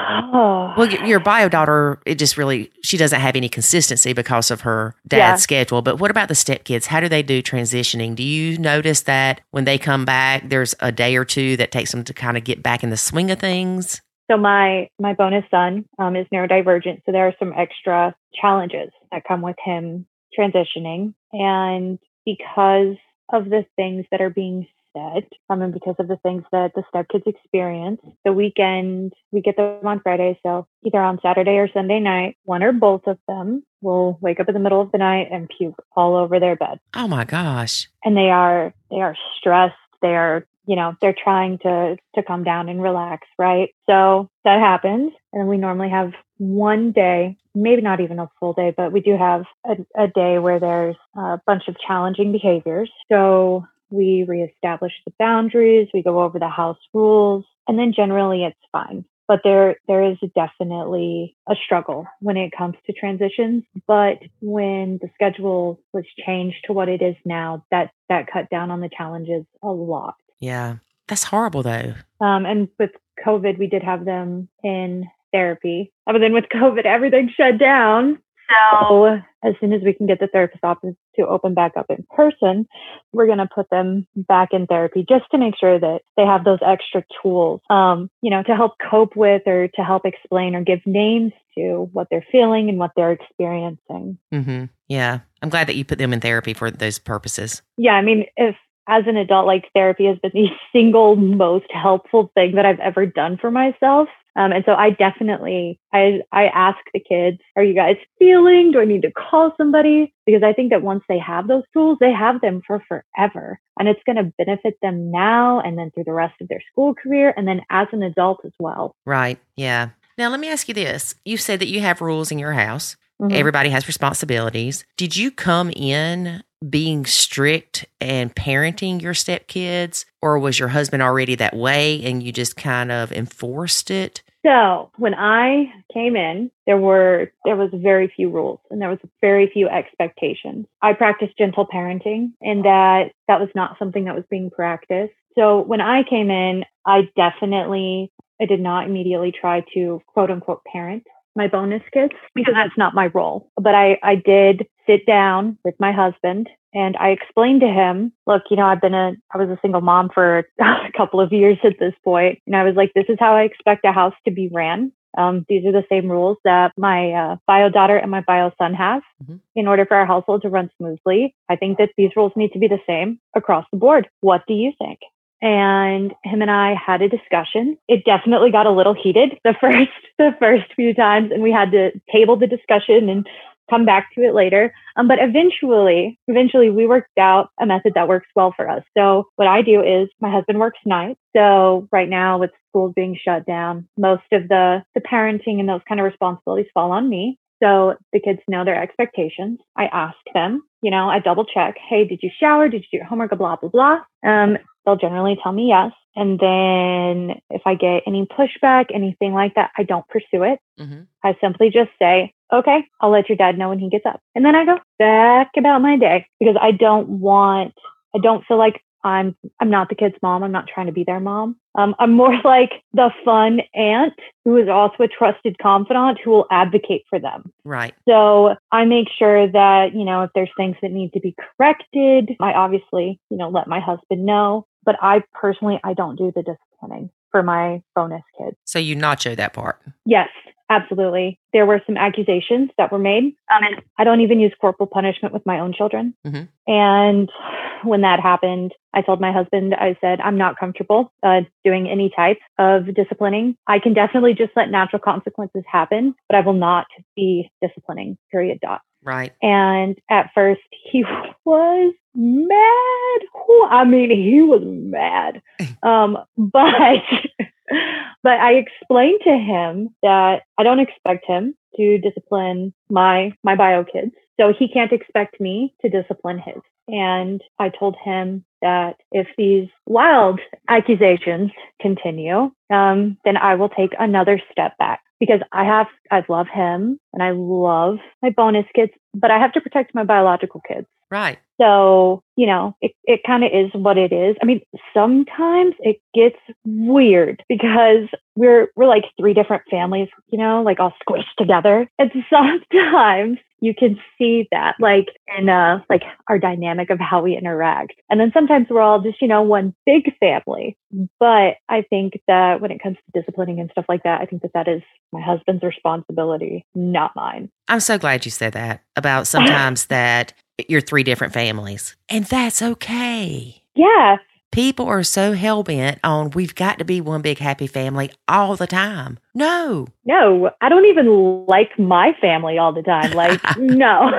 Oh, Well, your bio daughter, it just really, she doesn't have any consistency because of her dad's Yeah. schedule. But what about the stepkids? How do they do transitioning? Do you notice that when they come back, there's a day or two that takes them to kind of get back in the swing of things? So my my bonus son um, is neurodivergent, so there are some extra challenges that come with him transitioning, and because of the things that are being said, um, and because of the things that the stepkids experience, the weekend we get them on Friday, so either on Saturday or Sunday night, one or both of them will wake up in the middle of the night and puke all over their bed. Oh my gosh. and they are they are stressed. They are you know they're trying to to come down and relax right? So that happens and we normally have one day maybe not even a full day but we do have a, a day where there's a bunch of challenging behaviors. So we reestablish the boundaries we go over the house rules and then generally it's fine. But there there is definitely a struggle when it comes to transitions. But when the schedule was changed to what it is now that that cut down on the challenges a lot. Yeah. That's horrible though. um, and with covid we did have them in therapy. But then with covid everything shut down. So as soon as we can get the therapist office to open back up in person we're going to put them back in therapy just to make sure that they have those extra tools um, you know to help cope with or to help explain or give names to what they're feeling and what they're experiencing hmm Yeah. I'm glad that you put them in therapy for those purposes. yeah i mean if as an adult like therapy has been the single most helpful thing that i've ever done for myself um, and so i definitely i i ask the kids are you guys feeling do i need to call somebody because i think that once they have those tools they have them for forever and it's going to benefit them now and then through the rest of their school career and then as an adult as well Right. Yeah. Now, let me ask you this. You said that you have rules in your house. Mhm. Everybody has responsibilities. Did you come in being strict and parenting your stepkids, or was your husband already that way and you just kind of enforced it? So when I came in, there were there was very few rules and there was very few expectations. I practiced gentle parenting and that that was not something that was being practiced. So when I came in, I definitely I did not immediately try to quote unquote parent my bonus kids because that's not my role. But I, I did sit down with my husband and I explained to him, look, you know, I've been a, I was a single mom for a couple of years at this point, And I was like, this is how I expect a house to be ran. Um, these are the same rules that my uh, bio daughter and my bio son have. Mhm. In order for our household to run smoothly, I think that these rules need to be the same across the board. What do you think? And him and I had a discussion. It definitely got a little heated the first the first few times, and we had to table the discussion and come back to it later. Um, but eventually, eventually, we worked out a method that works well for us. So what I do is my husband works nights. So right now, with schools being shut down, most of the the parenting and those kind of responsibilities fall on me. So the kids know their expectations. I ask them, you know, I double check. Hey, did you shower? Did you do your homework? Blah blah blah. Um, they'll generally tell me yes. And then if I get any pushback, anything like that, I don't pursue it. Mm-hmm. I simply just say, okay, I'll let your dad know when he gets up. And then I go back about my day because I don't want, I don't feel like I'm, I'm not the kid's mom. I'm not trying to be their mom. Um, I'm more like the fun aunt who is also a trusted confidant who will advocate for them. Right. So I make sure that, you know, if there's things that need to be corrected, I obviously, you know, let my husband know. But I personally, I don't do the disciplining for my bonus kids. So you nacho that part. Yes, absolutely. There were some accusations that were made. Um, and I don't even use corporal punishment with my own children. Mhm. And when that happened, I told my husband, I said, I'm not comfortable uh, doing any type of disciplining. I can definitely just let natural consequences happen, but I will not be disciplining, period, dot. Right. And at first, he was mad. Whew, I mean, he was mad. Um, but but I explained to him that I don't expect him to discipline my my bio kids, so he can't expect me to discipline his. And I told him that if these wild accusations continue, um, then I will take another step back because I have, I love him and I love my bonus kids, but I have to protect my biological kids. Right. So, you know, it, it kind of is what it is. I mean, sometimes it gets weird because we're we're like three different families, you know, like all squished together. And sometimes you can see that like in uh like our dynamic of how we interact. And then sometimes we're all just, you know, one big family. But I think that when it comes to disciplining and stuff like that, I think that that is my husband's responsibility, not mine. I'm so glad you said that about sometimes that you're three different families. And that's okay. Yeah. People are so hell bent on we've got to be one big happy family all the time. No. No, I don't even like my family all the time. Like, no.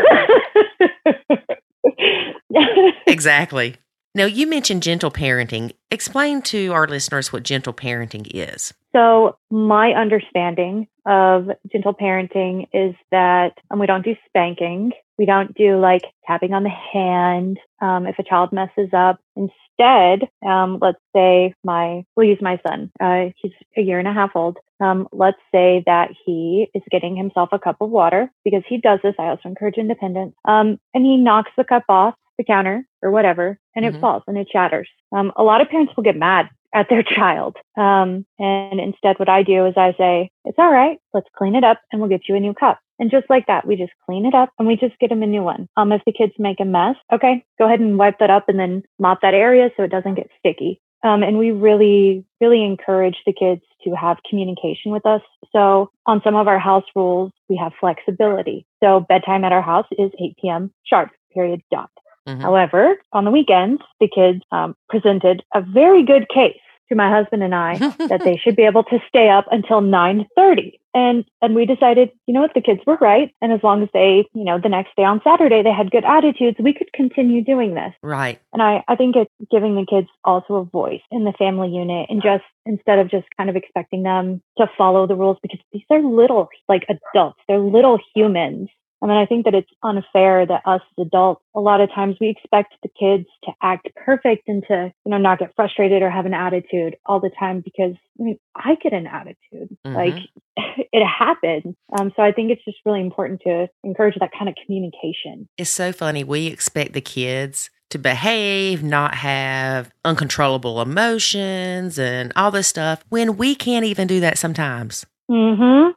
exactly. Now, you mentioned gentle parenting. Explain to our listeners what gentle parenting is. So, my understanding of gentle parenting is that um, we don't do spanking. We don't do like tapping on the hand um, if a child messes up. Instead, um, let's say my, we'll use my son. Uh, he's a year and a half old. Um, let's say that he is getting himself a cup of water because he does this. I also encourage independence. Um, and he knocks the cup off the counter or whatever, and it Mhm. falls and it shatters. Um, a lot of parents will get mad at their child. Um, and instead, what I do is I say, it's all right. Let's clean it up and we'll get you a new cup. And just like that, we just clean it up and we just get them a new one. Um, if the kids make a mess, okay, go ahead and wipe that up and then mop that area so it doesn't get sticky. Um, and we really, really encourage the kids to have communication with us. So on some of our house rules, we have flexibility. So bedtime at our house is 8 p.m. sharp, period, dot. Mhm. However, on the weekends, the kids um, presented a very good case to my husband and I that they should be able to stay up until 9:30. And and we decided, you know what, the kids were right, and as long as they, you know, the next day on Saturday they had good attitudes, we could continue doing this. right. And I, I think it's giving the kids also a voice in the family unit and just instead of just kind of expecting them to follow the rules because these are little like adults, they're little humans. I mean, I think that it's unfair that us as adults, a lot of times we expect the kids to act perfect and to, you know, not get frustrated or have an attitude all the time because I mean, I get an attitude. Like it happens. Um, so I think it's just really important to encourage that kind of communication. It's so funny. We expect the kids to behave, not have uncontrollable emotions and all this stuff when we can't even do that sometimes. Mm-hmm.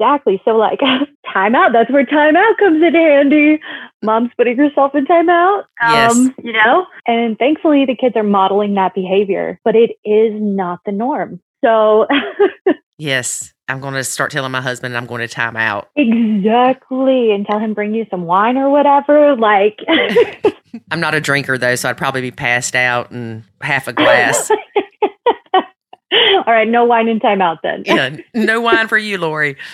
Exactly. So like timeout, that's where timeout comes in handy. Mom's putting herself in timeout. Yes. Um, you know? And thankfully the kids are modeling that behavior, but it is not the norm. So Yes. I'm going to start telling my husband I'm going to time out. exactly. And tell him bring you some wine or whatever. Like I'm not a drinker though, so I'd probably be passed out and half a glass. All right, no wine in timeout then. yeah, no wine for you, Lori.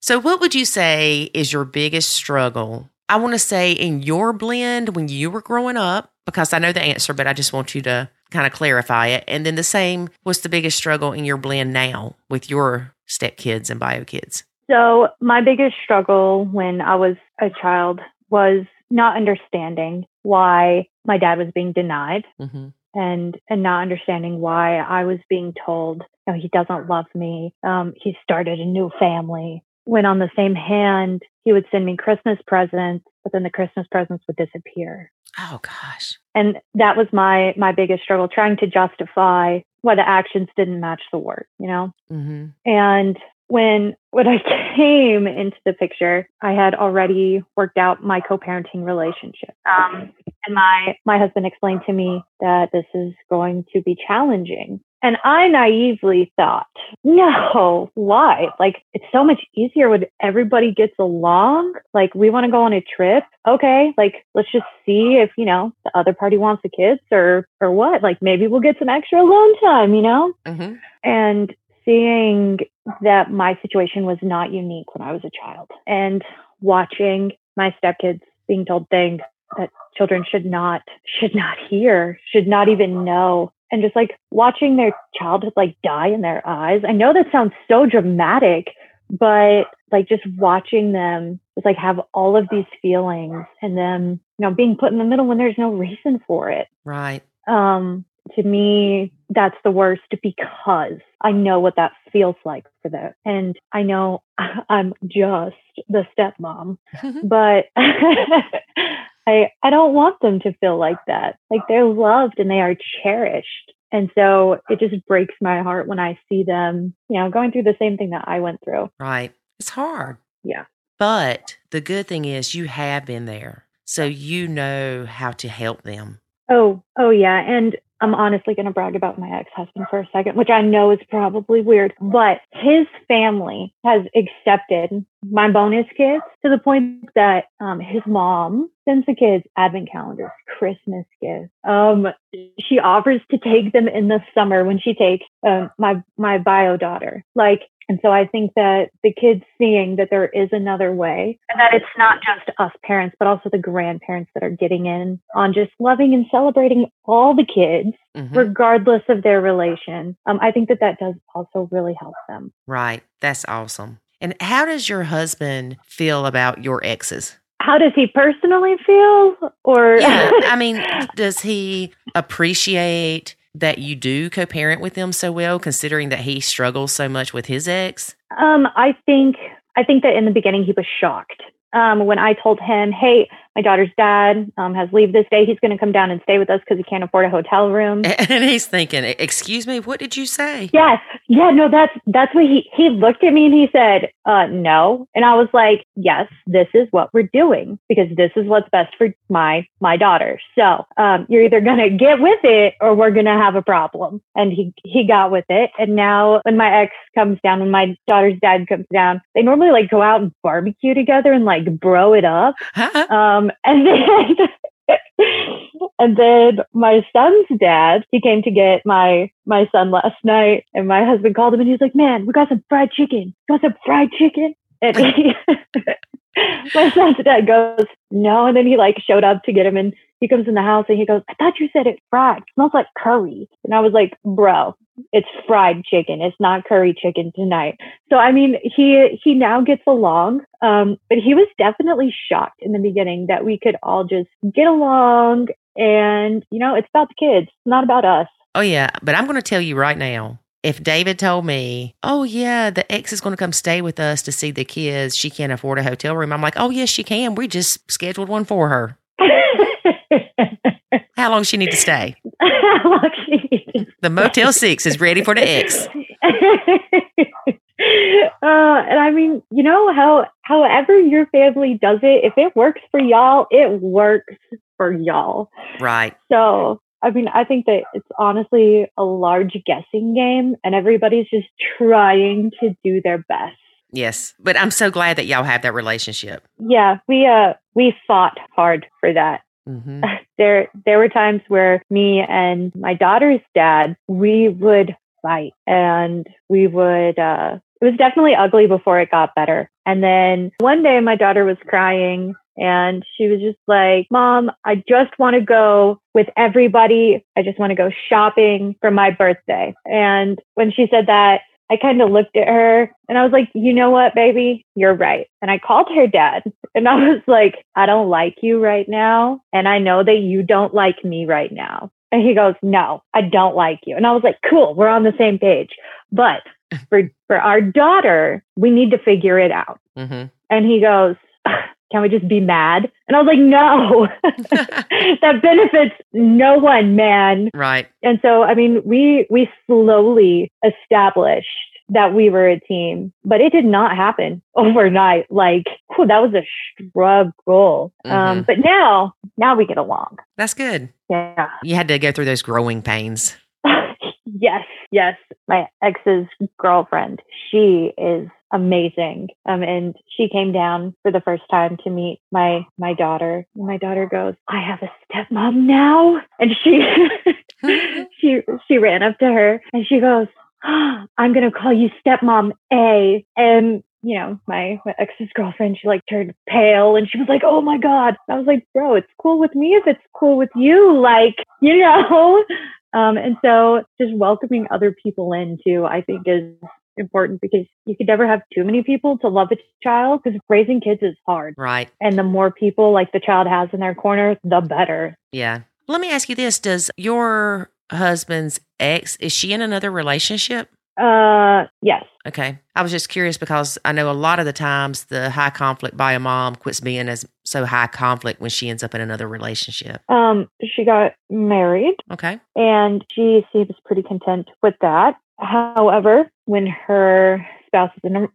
So, what would you say is your biggest struggle? I want to say in your blend when you were growing up, because I know the answer, but I just want you to kind of clarify it. And then the same, what's the biggest struggle in your blend now with your stepkids and bio kids? So, my biggest struggle when I was a child was not understanding why my dad was being denied hmm and and not understanding why I was being told, you know, he doesn't love me. Um, he started a new family. When on the same hand, he would send me Christmas presents, but then the Christmas presents would disappear. Oh, gosh. And that was my my biggest struggle, trying to justify why the actions didn't match the word, you know? hmm And when when I came into the picture, I had already worked out my co-parenting relationship. Um, and my my husband explained to me that this is going to be challenging. And I naively thought, no, why? Like it's so much easier when everybody gets along. Like we want to go on a trip. Okay, like let's just see if, you know, the other party wants the kids or or what. Like maybe we'll get some extra alone time, you know? hmm and seeing that my situation was not unique when I was a child and watching my stepkids being told things that children should not should not hear, should not even know. And just like watching their childhood like die in their eyes. I know that sounds so dramatic, but like just watching them just like have all of these feelings and them, you know, being put in the middle when there's no reason for it Right. um, to me, that's the worst because I know what that feels like for them. And I know I'm just the stepmom, mm-hmm. but I, I don't want them to feel like that. Like they're loved and they are cherished. And so it just breaks my heart when I see them, you know, going through the same thing that I went through. Right. It's hard. Yeah. But the good thing is you have been there. So you know how to help them. Oh, oh yeah. And I'm honestly going to brag about my ex-husband for a second, which I know is probably weird, but his family has accepted my bonus kids to the point that um, his mom sends the kids advent calendars, Christmas gifts. Um, she offers to take them in the summer when she takes um, my my bio daughter. Like and so I think that the kids seeing that there is another way and that it's not just us parents, but also the grandparents that are getting in on just loving and celebrating all the kids, Mhm. regardless of their relation. Um, I think that that does also really help them. Right. That's awesome. And how does your husband feel about your exes? How does he personally feel? Or Yeah. I mean, does he appreciate that you do co parent with them so well, considering that he struggles so much with his ex? Um, I think I think that in the beginning he was shocked um, when I told him, "Hey, my daughter's dad um, has leave this day. He's going to come down and stay with us because he can't afford a hotel room." And he's thinking, Excuse me, what did you say? Yes, yeah, no, that's that's what he he looked at me and he said, uh, "No," and I was like, "Yes, this is what we're doing because this is what's best for my my daughter. So um, you're either gonna get with it or we're gonna have a problem." And he he got with it, and now when my ex comes down, when my daughter's dad comes down, they normally like go out and barbecue together and like bro it up. Huh? Um, Um, and then, and then my son's dad, he came to get my, my son last night and my husband called him and he was like, man, we got some fried chicken. Want some fried chicken? And he, my son's dad goes, no. And then he like showed up to get him and he comes in the house and he goes, I thought you said it fried. It smells like curry. And I was like, bro, it's fried chicken. It's not curry chicken tonight. So I mean, he he now gets along, um, but he was definitely shocked in the beginning that we could all just get along. And you know, it's about the kids, not about us. Oh, yeah. But I'm going to tell you right now if David told me, oh, yeah, the ex is going to come stay with us to see the kids, she can't afford a hotel room, I'm like, oh, yes, she can. We just scheduled one for her. How long she need to stay? How long she needs to The Motel 6 is ready for the ex. uh, and I mean, you know how however your family does it, if it works for y'all, it works for y'all. Right. So I mean, I think that it's honestly a large guessing game, and everybody's just trying to do their best. Yes. But I'm so glad that y'all have that relationship. Yeah, we uh we fought hard for that. Hmm There there were times where me and my daughter's dad we would fight, and we would. uh It was definitely ugly before it got better. And then one day, my daughter was crying. And she was just like, Mom, I just want to go with everybody. I just want to go shopping for my birthday. And when she said that, I kind of looked at her and I was like, you know what, baby? You're right. And I called her dad and I was like, I don't like you right now. And I know that you don't like me right now. And he goes, no, I don't like you. And I was like, cool, we're on the same page. But for, for our daughter, we need to figure it out. hmm And he goes, can we just be mad? And I was like, no, that benefits no one, man. right. And so, I mean, we, we slowly established that we were a team, but it did not happen overnight. Like, whew, that was a struggle. Um, Mhm. but now, now we get along. That's good. Yeah. You had to go through those growing pains. yes. Yes. My ex's girlfriend, she is amazing. Um, and she came down for the first time to meet my, my daughter. And my daughter goes, I have a stepmom now. And she, she, she ran up to her and she goes, "Ah, I'm going to call you stepmom A. And you know, my, my ex's girlfriend, she like turned pale and she was like, Oh my God. I was like, bro, it's cool with me if it's cool with you. Like, you know? Um, and so just welcoming other people in too, I think is important because you could never have too many people to love a child because raising kids is hard. Right. And the more people like the child has in their corner, the better. Yeah. Let me ask you this Does your husband's ex, is she in another relationship? Uh, yes. Okay. I was just curious because I know a lot of the times the high conflict bio mom quits being as so high conflict when she ends up in another relationship. Um, she got married Okay. and she seems pretty content with that. However, when her spouse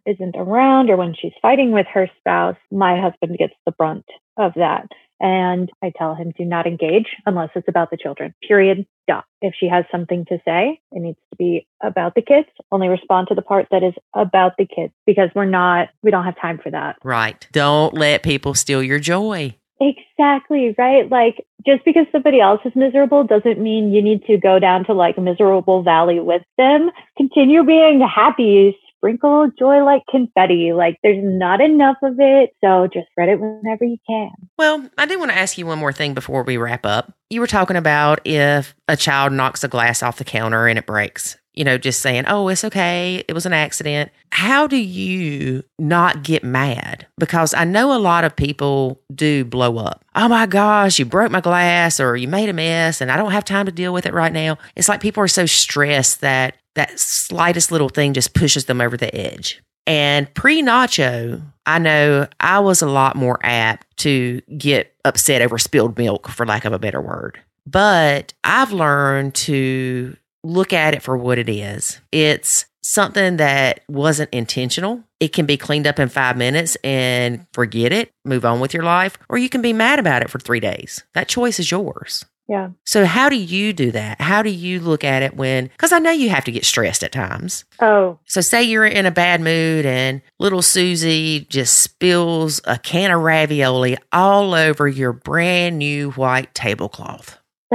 isn't, around or when she's fighting with her spouse, my husband gets the brunt of that. And I tell him do not engage unless it's about the children. Period. Dot. If she has something to say, it needs to be about the kids. Only respond to the part that is about the kids because we're not, we don't have time for that. Right. Don't let people steal your joy. Exactly, right? Like just because somebody else is miserable doesn't mean you need to go down to like a miserable valley with them. Continue being happy, sprinkle joy like confetti. Like there's not enough of it, so just spread it whenever you can. Well, I do want to ask you one more thing before we wrap up. You were talking about if a child knocks a glass off the counter and it breaks, you know, just saying, oh, it's okay. It was an accident. How do you not get mad? Because I know a lot of people do blow up. Oh my gosh, you broke my glass or you made a mess and I don't have time to deal with it right now. It's like people are so stressed that that slightest little thing just pushes them over the edge. And pre nacho, I know I was a lot more apt to get upset over spilled milk, for lack of a better word. But I've learned to look at it for what it is. It's something that wasn't intentional. It can be cleaned up in five minutes and forget it, move on with your life, or you can be mad about it for three days. That choice is yours. Yeah. So, how do you do that? How do you look at it when, because I know you have to get stressed at times. Oh, So, say you're in a bad mood and little Susie just spills a can of ravioli all over your brand new white tablecloth.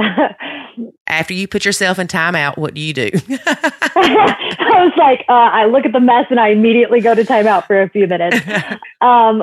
After you put yourself in timeout, what do you do? I was like, uh, I look at the mess and I immediately go to timeout for a few minutes. Um,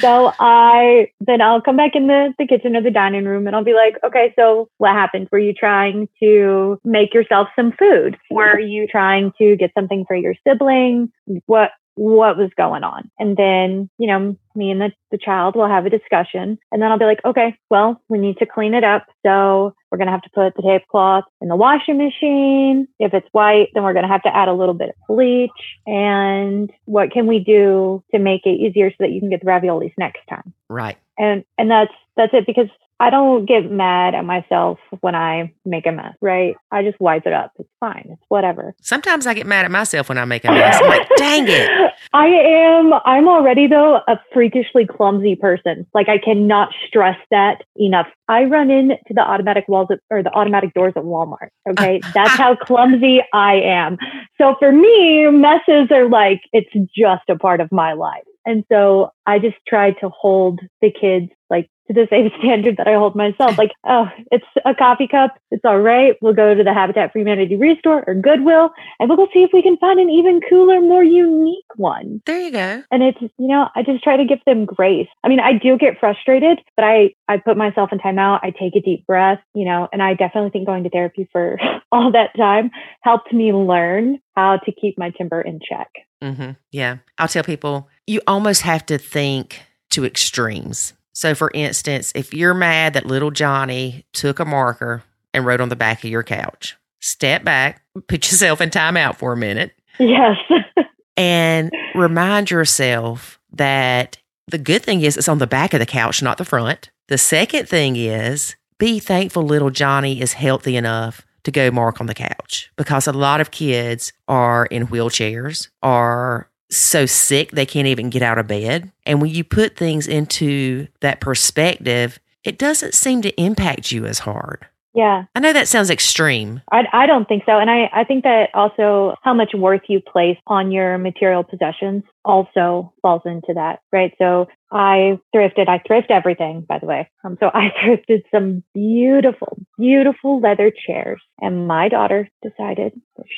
so I then I'll come back in the, the kitchen or the dining room and I'll be like, okay, so what happened? Were you trying to make yourself some food? Were you trying to get something for your sibling? What what was going on? And then, you know, me and the, the child will have a discussion and then I'll be like, okay, well, we need to clean it up. So we're going to have to put the tablecloth in the washing machine. If it's white, then we're going to have to add a little bit of bleach. And what can we do to make it easier so that you can get the raviolis next time? right. And, and that's, that's it because I don't get mad at myself when I make a mess, right? I just wipe it up. It's fine. It's whatever. Sometimes I get mad at myself when I make a mess. I'm like, dang it. I am, I'm already though a freakishly clumsy person. Like I cannot stress that enough. I run into the automatic walls at, or the automatic doors at Walmart. Okay. That's how clumsy I am. So for me, messes are like, it's just a part of my life. And so I just try to hold the kids like to the same standard that I hold myself. Like, oh, it's a coffee cup. It's all right. We'll go to the Habitat for Humanity Restore or Goodwill and we'll go see if we can find an even cooler, more unique one. There you go. And it's, you know, I just try to give them grace. I mean, I do get frustrated, but I, I put myself in timeout. I take a deep breath, you know, and I definitely think going to therapy for all that time helped me learn how to keep my temper in check. Mm-hmm. Yeah. I'll tell people you almost have to think to extremes. So, for instance, if you're mad that little Johnny took a marker and wrote on the back of your couch, step back, put yourself in timeout for a minute, Yes. and remind yourself that the good thing is it's on the back of the couch, not the front. The second thing is be thankful little Johnny is healthy enough to go mark on the couch because a lot of kids are in wheelchairs, are so sick they can't even get out of bed. And when you put things into that perspective, it doesn't seem to impact you as hard. yeah. I know that sounds extreme. I, I don't think so. And I, I think that also how much worth you place on your material possessions also falls into that, right? So I thrifted, I thrift everything, by the way. Um, so I thrifted some beautiful, beautiful leather chairs. And my daughter decided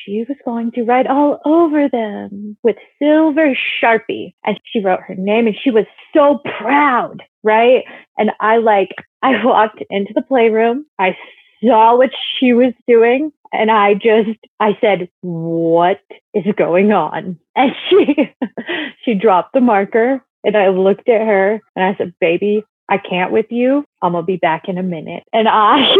she was going to write all over them with silver Sharpie. And she wrote her name and she was so proud, right? And I like, I walked into the playroom. I saw what she was doing and I just I said, "What is going on?" And she she dropped the marker and I looked at her and I said, "Baby, I can't with you. I'm going to be back in a minute." And I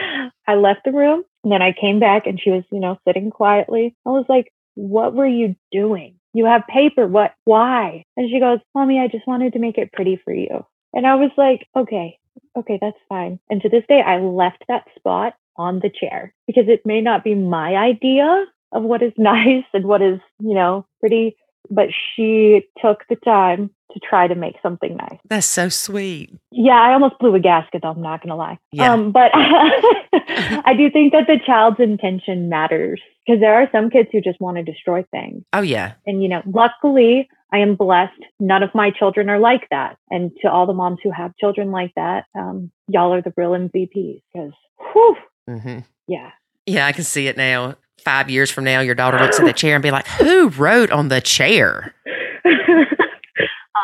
I left the room and then I came back and she was, you know, sitting quietly. I was like, what were you doing? You have paper. What? Why? And she goes, Mommy, I just wanted to make it pretty for you. And I was like, okay, okay, that's fine. And to this day, I left that spot on the chair because it may not be my idea of what is nice and what is, you know, pretty, but she took the time to try to make something nice. That's so sweet. Yeah, I almost blew a gasket though, I'm not going to lie. Yeah. Um, but I do think that the child's intention matters because there are some kids who just want to destroy things. Oh, yeah. And, you know, luckily I am blessed. None of my children are like that. And to all the moms who have children like that, um, y'all are the real MVPs because, whew, hmm yeah. Yeah, I can see it now. Five years from now, your daughter looks at the chair and be like, Who wrote on the chair?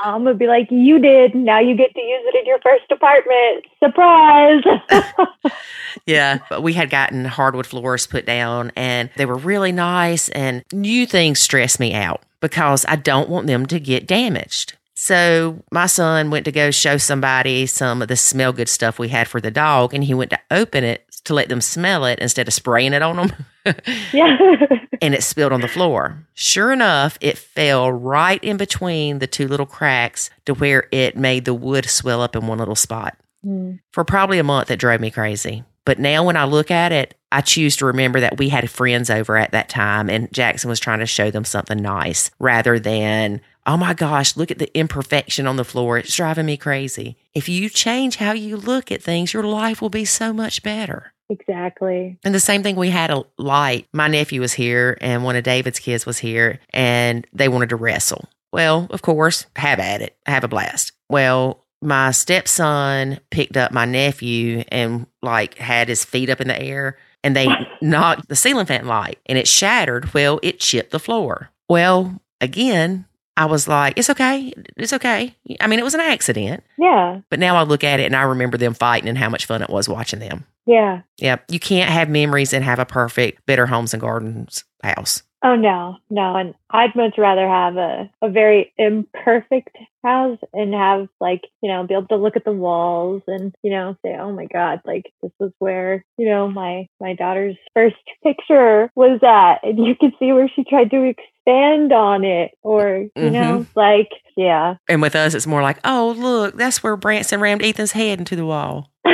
I'm gonna be like, you did. Now you get to use it in your first apartment. Surprise! Yeah, but we had gotten hardwood floors put down and they were really nice. And new things stress me out because I don't want them to get damaged. So my son went to go show somebody some of the smell good stuff we had for the dog, and he went to open it to let them smell it instead of spraying it on them. yeah. and it spilled on the floor. Sure enough, it fell right in between the two little cracks to where it made the wood swell up in one little spot. Hmm. For probably a month, it drove me crazy. But now when I look at it, I choose to remember that we had friends over at that time and Jackson was trying to show them something nice rather than, oh my gosh, look at the imperfection on the floor. It's driving me crazy. If you change how you look at things, your life will be so much better. Exactly. And the same thing, we had a light. My nephew was here, and one of David's kids was here, and they wanted to wrestle. Well, of course, have at it, have a blast. Well, my stepson picked up my nephew and like had his feet up in the air, and they knocked the ceiling fan light, and it shattered. Well, it chipped the floor. Well, again, I was like, it's okay, it's okay. I mean, it was an accident, Yeah. but now I look at it and I remember them fighting and how much fun it was watching them. Yeah. Yep. You can't have memories and have a perfect Better Homes and Gardens house. Oh no, no. And I'd much rather have a, a very imperfect house and have like, you know, be able to look at the walls and, you know, say, Oh my God, like this is where, you know, my my daughter's first picture was at and you could see where she tried to expand on it or, you know, mm-hmm. like yeah. And with us, it's more like, oh, look, that's where Branson rammed Ethan's head into the wall.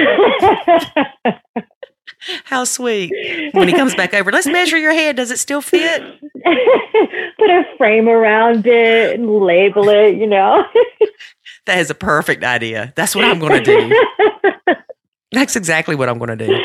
How sweet. When he comes back over, let's measure your head. Does it still fit? Put a frame around it and label it, you know. That is a perfect idea. That's what I'm going to do. That's exactly what I'm going to do.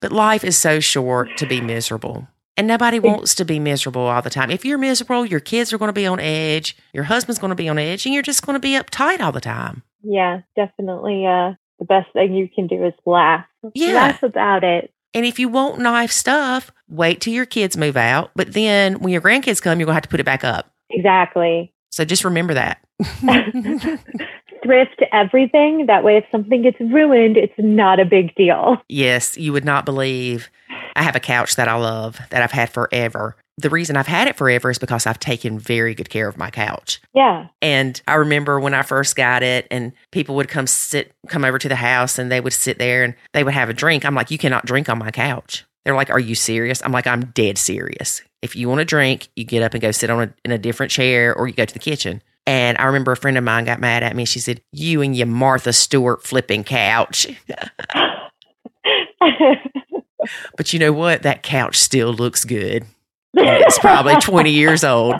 But life is so short to be miserable. And nobody wants to be miserable all the time. If you're miserable, your kids are going to be on edge, your husband's going to be on edge, and you're just going to be uptight all the time. yeah, definitely. Uh, the best thing you can do is laugh. Yeah. Laugh about it. And if you want knife stuff, wait till your kids move out. But then when your grandkids come, you're going to have to put it back up. Exactly. So just remember that. Thrift everything. That way, if something gets ruined, it's not a big deal. yes, you would not believe. I have a couch that I love that I've had forever. The reason I've had it forever is because I've taken very good care of my couch. Yeah. And I remember when I first got it and people would come sit come over to the house and they would sit there and they would have a drink. I'm like, you cannot drink on my couch. They're like, Are you serious? I'm like, I'm dead serious. If you want to drink, you get up and go sit on a, in a different chair or you go to the kitchen. And I remember a friend of mine got mad at me. She said, You and your Martha Stewart flipping couch. But you know what? That couch still looks good. It's probably 20 years old.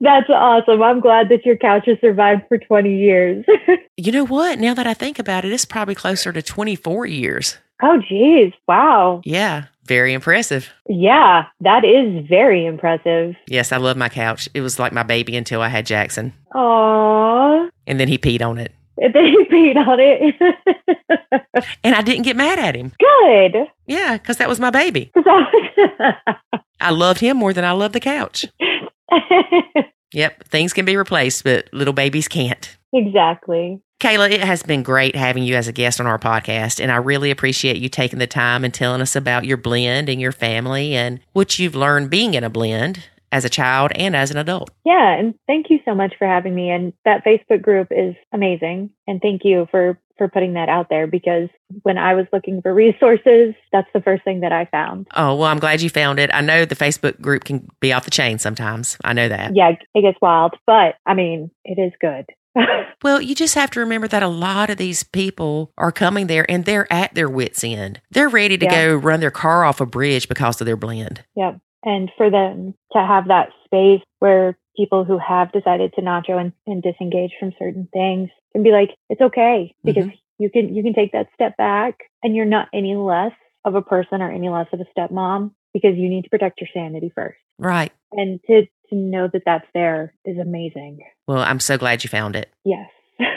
That's awesome. I'm glad that your couch has survived for 20 years. You know what? Now that I think about it, it's probably closer to 24 years. oh, geez. Wow. Yeah, very impressive. Yeah, that is very impressive. Yes, I love my couch. It was like my baby until I had Jackson. Aww. And then he peed on it. You peed on it. And I didn't get mad at him. Good. Yeah, because that was my baby. I loved him more than I loved the couch. Yep, things can be replaced, but little babies can't. exactly. Kayla, it has been great having you as a guest on our podcast, and I really appreciate you taking the time and telling us about your blend and your family and what you've learned being in a blend. As a child and as an adult. Yeah, and thank you so much for having me. And that Facebook group is amazing. And thank you for for putting that out there because when I was looking for resources, that's the first thing that I found. Oh, well, I'm glad you found it. I know the Facebook group can be off the chain sometimes. I know that. Yeah, it gets wild, but I mean, it is good. well, you just have to remember that a lot of these people are coming there and they're at their wits' end. They're ready to Yeah. go run their car off a bridge because of their blend. Yep. And for them to have that space where people who have decided to nacho and, and disengage from certain things can be like, it's okay mm-hmm. because you can you can take that step back and you're not any less of a person or any less of a stepmom because you need to protect your sanity first. Right. And to to know that that's there is amazing. Well, I'm so glad you found it. Yes.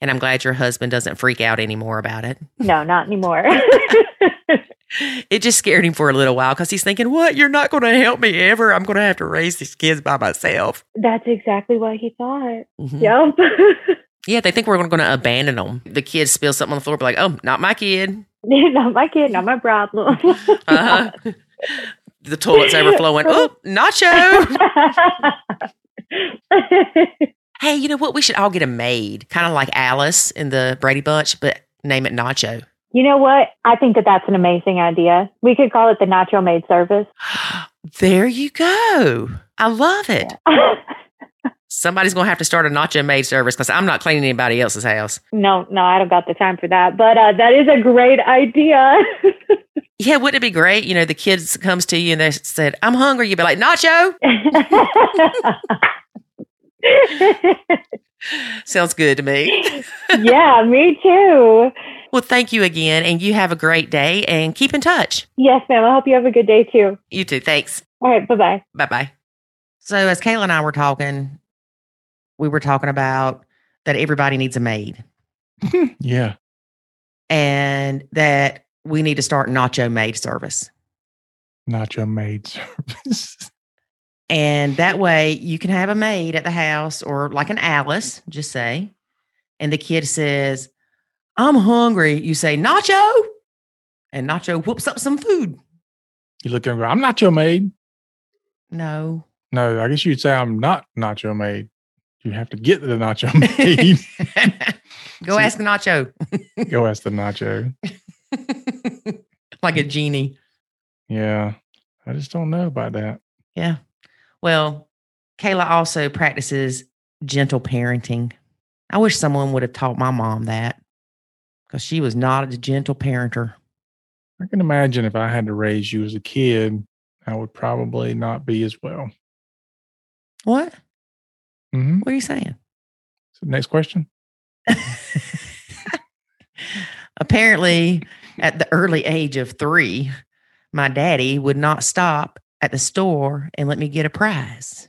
And I'm glad your husband doesn't freak out anymore about it. no, not anymore. It just scared him for a little while because he's thinking, What? You're not going to help me ever. I'm going to have to raise these kids by myself. that's exactly what he thought. Mhm. Yep. Yeah, they think we're going to abandon them. The kids spill something on the floor, be like, Oh, not my kid. not my kid, not my problem. Uh-huh. the toilet's overflowing. Oh, nacho. Hey, you know what? We should all get a maid, kind of like Alice in the Brady Bunch, but name it Nacho. You know what? I think that that's an amazing idea. We could call it the Nacho Maid Service. there you go. I love it. Somebody's going to have to start a Nacho maid service because I'm not cleaning anybody else's house. no, no, I don't got the time for that. But uh, that is a great idea. Yeah, wouldn't it be great? You know, the kids comes to you and they said, "I'm hungry." You'd be like, "Nacho." Sounds good to me. yeah, me too. Well, thank you again, and you have a great day. And keep in touch. Yes, ma'am. I hope you have a good day too. You too. Thanks. All right. Bye bye. Bye bye. So, as Kayla and I were talking, we were talking about that everybody needs a maid Yeah. and that we need to start nacho maid service. Nacho maid service. And that way you can have a maid at the house or like an Alice, just say. And the kid says, I'm hungry. You say, Nacho. And Nacho whoops up some food. You look and go, I'm nacho maid. No. No, I guess you'd say I'm not nacho maid. You have to get the nacho maid. Go See- ask Nacho. go ask the nacho. like a genie. Yeah. I just don't know about that. Yeah. Well, Kayla also practices gentle parenting. I wish someone would have taught my mom that because she was not a gentle parenter. I can imagine if I had to raise you as a kid, I would probably not be as well. What? Mm-hmm. What are you saying? So next question. Apparently, at the early age of three, my daddy would not stop at the store and let me get a prize.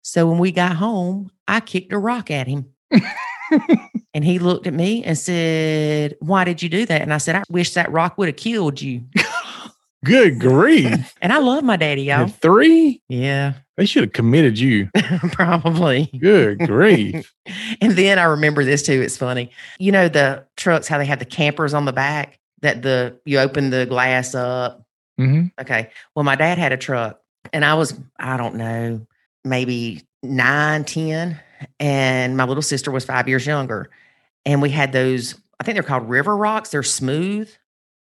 So when we got home, I kicked a rock at him. and he looked at me and said, Why did you do that? And I said, I wish that rock would have killed you. Good grief. And I love my daddy, y'all. At three? Yeah, They should have committed you. probably. Good grief. And then I remember this too. It's funny. You know the trucks, how they have the campers on the back that the you open the glass up. hmm Okay. Well, my dad had a truck and I was, I don't know, maybe nine, 10. And my little sister was five years younger. And we had those, I think they're called river rocks. They're smooth,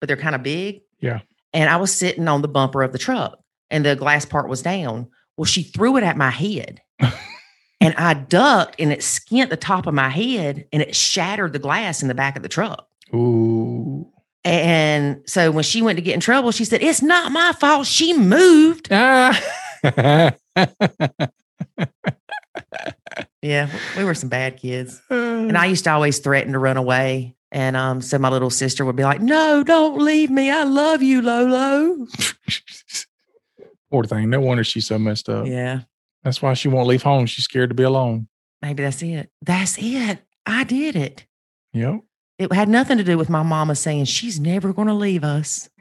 but they're kind of big. Yeah. And I was sitting on the bumper of the truck and the glass part was down. Well, she threw it at my head. and I ducked and it skint the top of my head and it shattered the glass in the back of the truck. Ooh. And so when she went to get in trouble, she said, It's not my fault. She moved. Ah. Yeah, we were some bad kids. And I used to always threaten to run away. And um, so my little sister would be like, No, don't leave me. I love you, Lolo. Poor thing. No wonder she's so messed up. Yeah, That's why she won't leave home. She's scared to be alone. maybe that's it. That's it. I did it. Yep. It had nothing to do with my mama saying she's never going to leave us.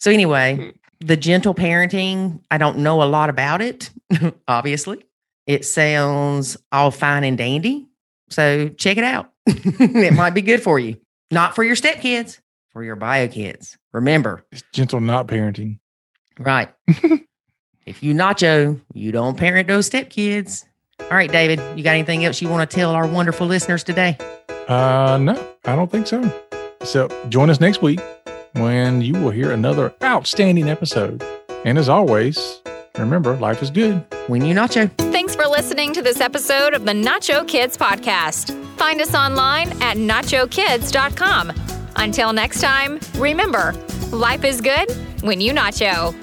So, anyway, the gentle parenting, I don't know a lot about it, obviously. It sounds all fine and dandy. So, check it out. it might be good for you. Not for your stepkids, for your bio kids. Remember, it's gentle not parenting. right. If you nacho, you don't parent those stepkids. All right, David, you got anything else you want to tell our wonderful listeners today? Uh, no, I don't think so. So join us next week when you will hear another outstanding episode. And as always, remember, life is good. When you nacho. Thanks for listening to this episode of the Nacho Kids Podcast. Find us online at nachokids.com. Until next time, remember, life is good when you nacho.